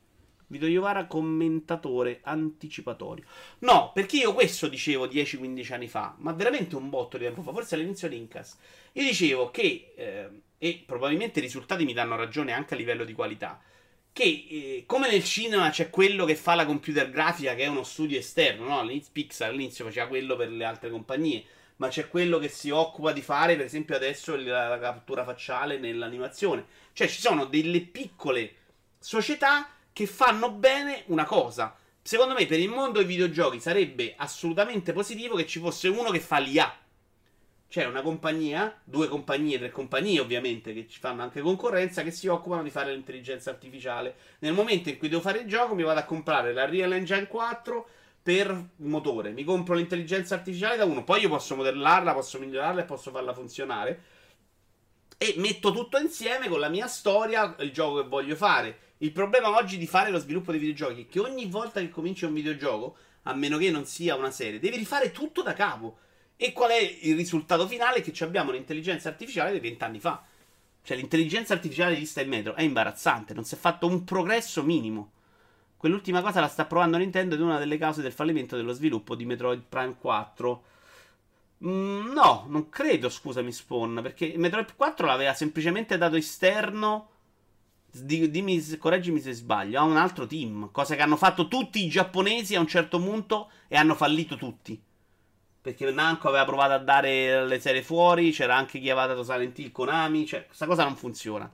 Vito Iovara, commentatore anticipatorio. No, perché io questo dicevo 10-15 anni fa, ma veramente un botto di tempo fa, forse all'inizio di Incas. Io dicevo che, eh, e probabilmente i risultati mi danno ragione anche a livello di qualità, che eh, come nel cinema c'è quello che fa la computer grafica che è uno studio esterno, no? All'inizio Pixar all'inizio faceva quello per le altre compagnie, ma c'è quello che si occupa di fare, per esempio adesso la, la cattura facciale nell'animazione. Cioè ci sono delle piccole società che fanno bene una cosa. Secondo me per il mondo dei videogiochi sarebbe assolutamente positivo che ci fosse uno che fa l'IA. C'è una compagnia, due compagnie, tre compagnie ovviamente che ci fanno anche concorrenza che si occupano di fare l'intelligenza artificiale. Nel momento in cui devo fare il gioco mi vado a comprare la Real Engine 4 per motore, mi compro l'intelligenza artificiale da uno, poi io posso modellarla, posso migliorarla e posso farla funzionare e metto tutto insieme con la mia storia il gioco che voglio fare. Il problema oggi di fare lo sviluppo dei videogiochi è che ogni volta che cominci un videogioco, a meno che non sia una serie, devi rifare tutto da capo. E qual è il risultato finale? Che abbiamo l'intelligenza artificiale di vent'anni fa. Cioè l'intelligenza artificiale vista in metro è imbarazzante, non si è fatto un progresso minimo. Quell'ultima cosa la sta provando Nintendo ed è una delle cause del fallimento dello sviluppo di Metroid Prime 4. Mm, no, non credo, scusami Spawn, perché Metroid 4 l'aveva semplicemente dato esterno di, dimmi, correggimi se sbaglio, a un altro team, cosa che hanno fatto tutti i giapponesi a un certo punto e hanno fallito tutti. Perché Namco aveva provato a dare le serie fuori, c'era anche chi aveva dato Silent Hill, Konami, cioè questa cosa non funziona.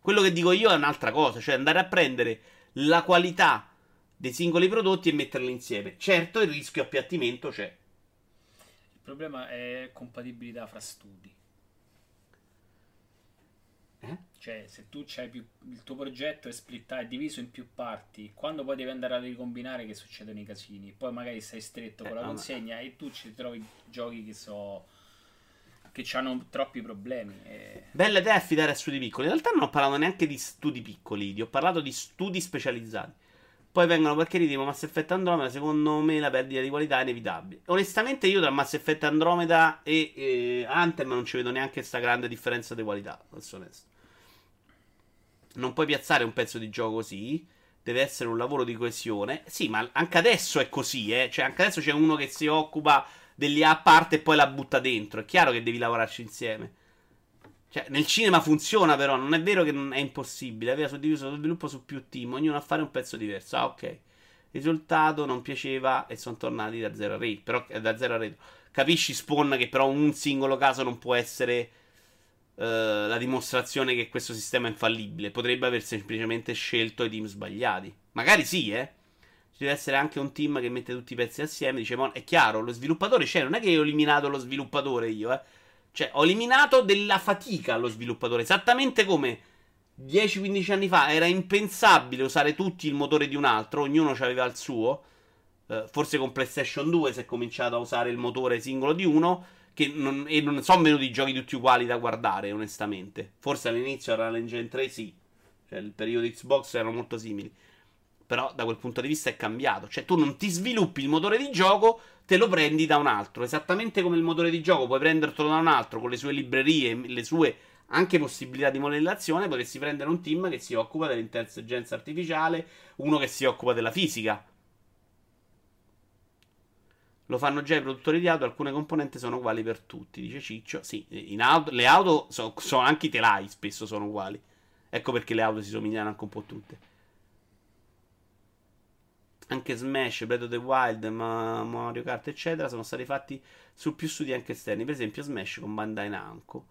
Quello che dico io è un'altra cosa, cioè andare a prendere la qualità dei singoli prodotti e metterli insieme. Certo, il rischio appiattimento c'è. Il problema è compatibilità fra studi. Eh? Cioè, se tu c'hai più, il tuo progetto è splittato, è diviso in più parti, quando poi devi andare a ricombinare che succedono i casini, poi magari sei stretto Eh, con la no, ma- consegna e tu ci trovi giochi che so che hanno troppi problemi. e- Bella idea affidare a studi piccoli. In realtà non ho parlato neanche di studi piccoli, ti ho parlato di studi specializzati. Poi vengono perché tipo Mass Effect Andromeda, secondo me la perdita di qualità è inevitabile. Onestamente io tra Mass Effect Andromeda e eh, Anthem non ci vedo neanche questa grande differenza di qualità, sono onesto. Non puoi piazzare un pezzo di gioco così, deve essere un lavoro di coesione. Sì, ma anche adesso è così, eh. Cioè anche adesso c'è uno che si occupa dell'IA a parte e poi la butta dentro. È chiaro che devi lavorarci insieme. Cioè, nel cinema funziona, però non è vero che è impossibile. Aveva suddiviso lo sviluppo su più team, ognuno a fare un pezzo diverso. Ah, ok. Risultato non piaceva e sono tornati da zero a retro. Però eh, da zero a retro. Capisci, Spawn, che però un singolo caso non può essere eh, la dimostrazione che questo sistema è infallibile. Potrebbe aver semplicemente scelto i team sbagliati. Magari sì, eh. Ci deve essere anche un team che mette tutti i pezzi assieme. Dice, "Mo, è chiaro, lo sviluppatore c'è. Non è che io ho eliminato lo sviluppatore io, eh. Cioè, ho eliminato della fatica allo sviluppatore. Esattamente come 10-15 anni fa era impensabile usare tutti il motore di un altro, ognuno aveva il suo. Eh, forse con PlayStation 2 si è cominciato a usare il motore singolo di uno. Non, e non sono venuti giochi tutti uguali da guardare, onestamente. Forse all'inizio era l'Engine 3, sì. Cioè, il periodo Xbox erano molto simili. Però da quel punto di vista è cambiato. Cioè, tu non ti sviluppi il motore di gioco, te lo prendi da un altro. Esattamente come il motore di gioco, puoi prendertelo da un altro con le sue librerie, le sue anche possibilità di modellazione. Potresti prendere un team che si occupa dell'intelligenza artificiale, uno che si occupa della fisica. Lo fanno già i produttori di auto, alcune componenti sono uguali per tutti, dice Ciccio. Sì, in auto, le auto so- sono anche i telai spesso sono uguali. Ecco perché le auto si somigliano anche un po' tutte. Anche Smash, Breath of the Wild, Ma- Mario Kart, eccetera, sono stati fatti su più studi anche esterni. Per esempio, Smash con Bandai Namco.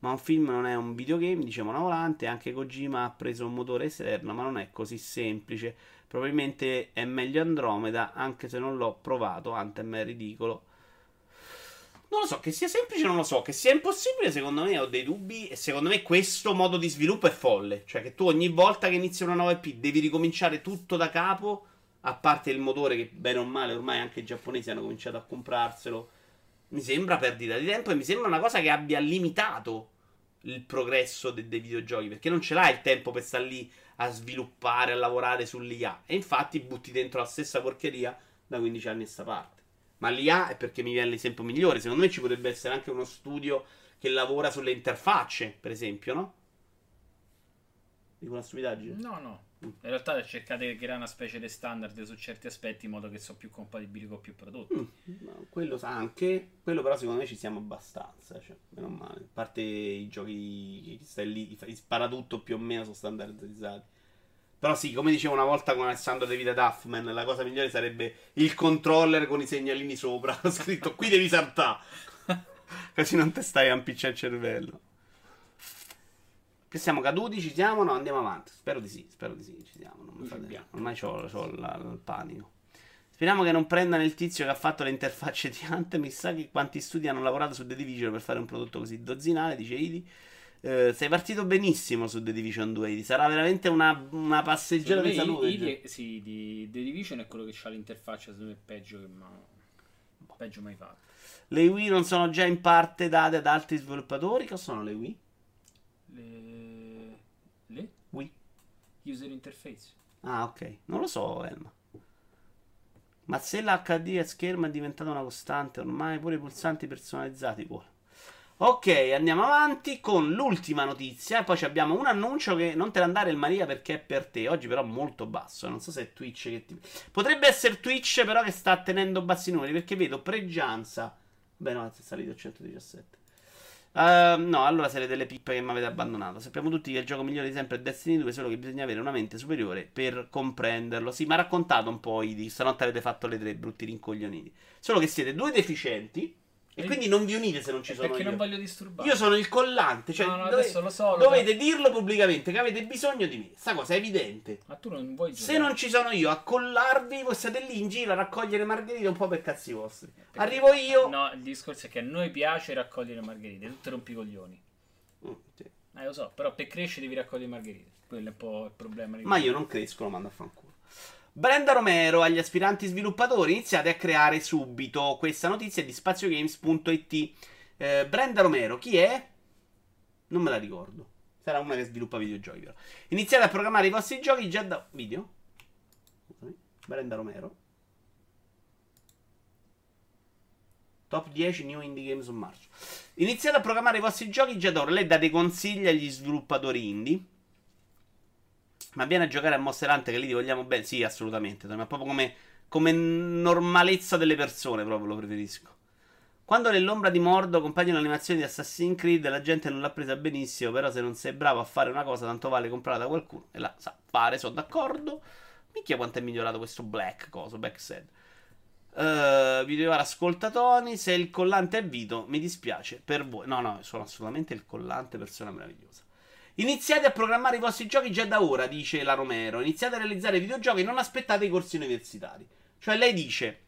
Ma un film non è un videogame, diciamo una volante. Anche Kojima ha preso un motore esterno, ma non è così semplice. Probabilmente è meglio Andromeda, anche se non l'ho provato. Anthem è ridicolo. Non lo so, che sia semplice non lo so, che sia impossibile secondo me ho dei dubbi e secondo me questo modo di sviluppo è folle, cioè che tu ogni volta che inizi una nuova IP devi ricominciare tutto da capo, a parte il motore che bene o male ormai anche i giapponesi hanno cominciato a comprarselo. Mi sembra perdita di tempo e mi sembra una cosa che abbia limitato il progresso de- dei videogiochi, perché non ce l'hai il tempo per stare lì a sviluppare, a lavorare sull'IA e infatti butti dentro la stessa porcheria da 15 anni a sta parte. Ma l'IA è perché mi viene l'esempio migliore. Secondo me ci potrebbe essere anche uno studio che lavora sulle interfacce, per esempio, no? Dico una stupidaggine? No, no. In realtà cercate di creare una specie di standard su certi aspetti in modo che sono più compatibili con più prodotti. Mm, quello sa anche. Quello però secondo me ci siamo abbastanza. Cioè, meno male. A parte i giochi che stai lì, fai- spara tutto più o meno sono standardizzati. Però sì, come dicevo una volta con Alessandro De Vita Duffman, la cosa migliore sarebbe il controller con i segnalini sopra. <laughs> Scritto qui devi saltare. <laughs> Così non te stai a impicciare il cervello. Che siamo caduti? Ci siamo? No, andiamo avanti. Spero di sì, spero di sì, ci siamo. Non mi fate... Ormai ho, il panico. Speriamo che non prendano il tizio che ha fatto le interfacce di Anthem. Mi sa che quanti studi hanno lavorato su The Division per fare un prodotto così dozzinale, dice Idi. Eh, sei partito benissimo su The Division 2. Idi. Sarà veramente una, una passeggiata di salute. Idi, sì, di The Division è quello che ha l'interfaccia, secondo me, peggio che ma... peggio mai fatto. Le Wii non sono già in parte date ad altri sviluppatori? Cosa sono le Wii? Le... Wii. User interface. Ah, ok. Non lo so, Elma. Ma se l'HD a schermo è diventata una costante, ormai pure i pulsanti personalizzati vuole. Ok, andiamo avanti con l'ultima notizia. E poi abbiamo un annuncio che non te ne andare il Maria perché è per te. Oggi però molto basso. Non so se è Twitch che ti... Potrebbe essere Twitch però che sta tenendo bassi numeri perché vedo pregianza Beh, no, è salito a 117. Uh, no, allora siete delle pippe che mi avete abbandonato. Sappiamo tutti che il gioco migliore di sempre è Destiny 2, solo che bisogna avere una mente superiore per comprenderlo. Sì, mi ha raccontato un po' di stanotte avete fatto le tre brutti rincoglioniti. Solo che siete due deficienti e quindi non vi unite se non ci sono perché io. non voglio disturbare. Io sono il collante, cioè no, no, dove, lo so, lo dovete so. dirlo pubblicamente che avete bisogno di me. Sta cosa è evidente. Ma tu non vuoi giocare. Se non ci sono io a collarvi, voi state lì in giro a raccogliere margherite un po' per cazzi vostri. Perché- Arrivo io. No, il discorso è che a noi piace raccogliere margherite, tu ti rompi i coglioni. Mm, sì. Eh, lo so, però per crescere devi raccogliere margherite. Quello è un po' il problema. Ma io non cresco, lo mando a fanculo. Brenda Romero agli aspiranti sviluppatori iniziate a creare subito. Questa notizia è di spaziogames.it. Eh, Brenda Romero, chi è? Non me la ricordo. Sarà una che sviluppa videogiochi. Però. Iniziate a programmare i vostri giochi già da. Video? Brenda Romero. Top 10 New Indie Games on March. Iniziate a programmare i vostri giochi già da ora. Lei dà dei consigli agli sviluppatori indie. Ma viene a giocare a Monster Hunter che lì ti vogliamo bene? Sì, assolutamente. Ma proprio come, come normalezza delle persone, proprio lo preferisco. Quando nell'ombra di Mordo compaiono l'animazione di Assassin's Creed, la gente non l'ha presa benissimo. Però, se non sei bravo a fare una cosa, tanto vale comprarla da qualcuno e la sa fare. Sono d'accordo. Minchia, quanto è migliorato questo Black coso, Backset. Uh, video ascoltatoni. Se il collante è Vito, mi dispiace per voi. No, no, sono assolutamente il collante, persona meravigliosa. Iniziate a programmare i vostri giochi già da ora, dice la Romero. Iniziate a realizzare videogiochi e non aspettate i corsi universitari. Cioè, lei dice.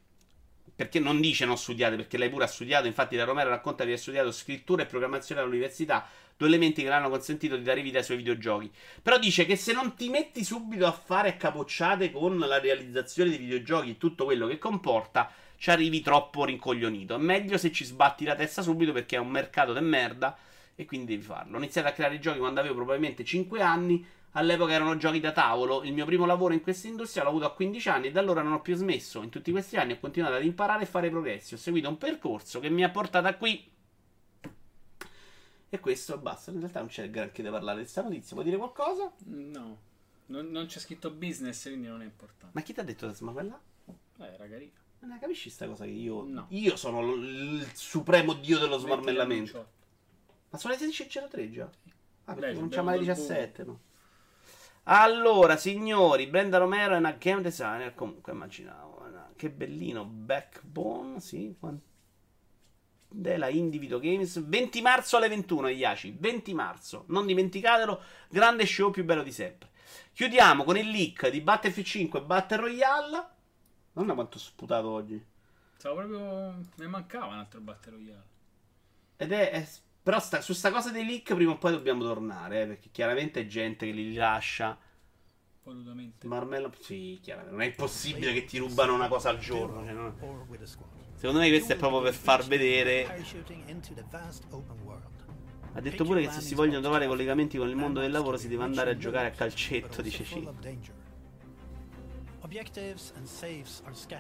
Perché non dice non studiate, perché lei pure ha studiato. Infatti, la Romero racconta di aver studiato scrittura e programmazione all'università, due elementi che le hanno consentito di dare vita ai suoi videogiochi. Però dice che se non ti metti subito a fare capocciate con la realizzazione di videogiochi e tutto quello che comporta, ci arrivi troppo rincoglionito. È meglio se ci sbatti la testa subito perché è un mercato de merda e quindi devi farlo. Ho iniziato a creare i giochi quando avevo probabilmente 5 anni. All'epoca erano giochi da tavolo. Il mio primo lavoro in questa industria l'ho avuto a 15 anni e da allora non ho più smesso. In tutti questi anni ho continuato ad imparare e fare progressi. Ho seguito un percorso che mi ha portato qui. E questo basta. In realtà non c'è granché da parlare di questa notizia. Vuoi dire qualcosa? No, non, non c'è scritto business, quindi non è importante. Ma chi ti ha detto ma quella? Eh, ragazzi. Non la capisci sta cosa che io. No. Io sono l- il supremo dio dello smarmellamento. Ma sono le 16.03 già? Ah, perché non c'è mai le il 17, no? Allora, signori, Brenda Romero è una game designer. Comunque, immaginavo. una- Che bellino. Backbone, sì. Della Individual Games. 20 marzo alle 21, Iaci. 20 marzo. Non dimenticatelo. Grande show più bello di sempre. Chiudiamo con il leak di Battlefield 5 Battle Royale. Non quanto ho sputato oggi. Stavo proprio. Mi mancava un altro Battle Royale. Ed è. è- però sta- su sta cosa dei leak prima o poi dobbiamo tornare, eh, perché chiaramente è gente che li lascia. Volutamente. Marmello. Sì, chiaramente. Non è possibile che ti rubano una cosa al giorno. cioè, squad. Secondo me questo è proprio per far vedere. Ha detto pure che se si vogliono trovare collegamenti con il mondo del lavoro si deve andare a giocare a calcetto, dice Full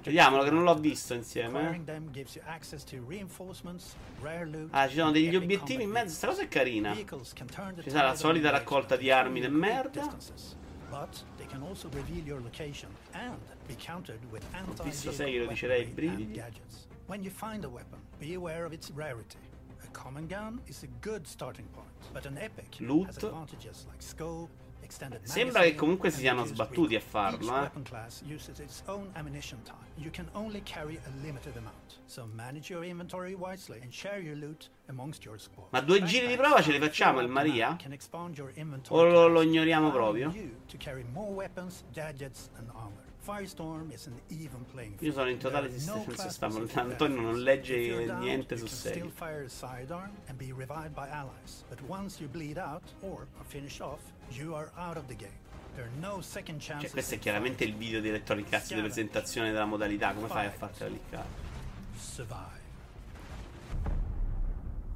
Vediamolo che non l'ho visto insieme. Eh. Ah, ci sono degli obiettivi in mezzo. Sta cosa è carina. Ci sarà la solita raccolta di armi great merda. with visto anti-vehicle sei che lo dicerei, brividi. When you find a weapon, be aware of its rarity. A common gun is a good starting point, but an epic Loot. has advantages like scope, Sembra che comunque si siano sbattuti a farlo, eh. weapon class uses its own ammunition time. You can only carry a limited amount, so manage your inventory wisely and share your loot amongst your squad. Ma due giri di prova ce li facciamo, il Maria? O lo, lo ignoriamo proprio? you to carry more weapons, gadgets and armor. Firestorm is an even playing Io sono in totale stampo. specific Antonio non legge niente you su can still serie. fire a sidearm and be revived by allies. But once you bleed out or are finished off, you are out of the game. There are no second chances. Cioè, questo è chiaramente il video di Electronic Arts di presentazione della modalità. Come fai a fartela cliccare?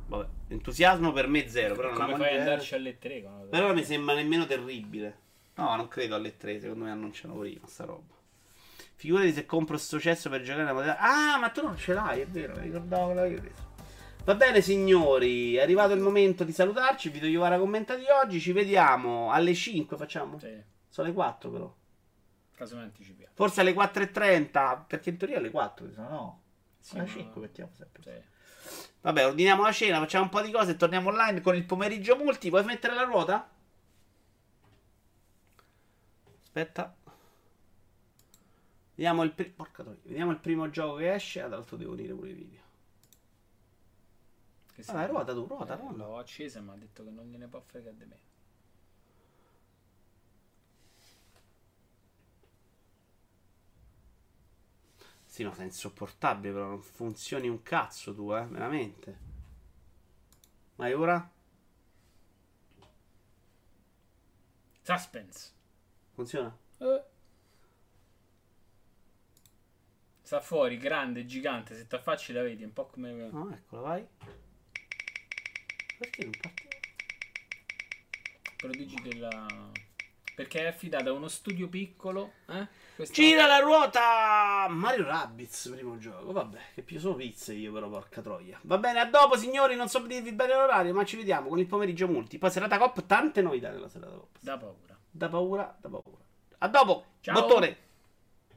Vabbè, entusiasmo per me zero. Però non Come la fai ad andarci alle 3? quando- Però non mi sembra nemmeno terribile. No, non credo alle 3. Secondo me annunciano prima sta roba. Figurati se compro sto cesso per giocare la modalità. Ah, ma tu non ce l'hai, è vero, mi ricordavo che l'avevi preso. Va bene, signori, è arrivato il momento di salutarci. Il video Iovara commenta di oggi. Ci vediamo alle 5. Facciamo? Sì, Sono le 4, però. casomai anticipiamo. Forse alle 4.30. Perché in teoria alle 4, mi sa, no? Sì, alle ma- 5 mettiamo sempre. Sì. Vabbè, ordiniamo la cena, facciamo un po' di cose e torniamo online con il pomeriggio multi. Vuoi mettere la ruota? Aspetta. Vediamo il, troia. Vediamo il primo gioco che esce. Tra l'altro devo unire pure i video. Che Vabbè, ruota tu, ruota, Eh. L'ho accesa ma ha detto che non gliene può fregare di me. Sì, ma sei insopportabile, però non funzioni un cazzo tu, eh, veramente. Ma e ora? Suspense. Funziona? Eh. Sta fuori, grande, gigante, se ti affacci la vedi, è un po' come... No, eccola, vai. Perché non partiva? Prodigi della... Perché è affidata a uno studio piccolo, eh? Questa- Gira la ruota! Mario Rabbids, primo gioco. Vabbè, che più sono pizze io, però, porca troia. Va bene, a dopo, signori. Non so dirvi bene l'orario, ma ci vediamo con il pomeriggio multi. Poi serata cop, tante novità nella serata cop. Da paura. Da paura, da paura. A dopo, Ciao. bottone.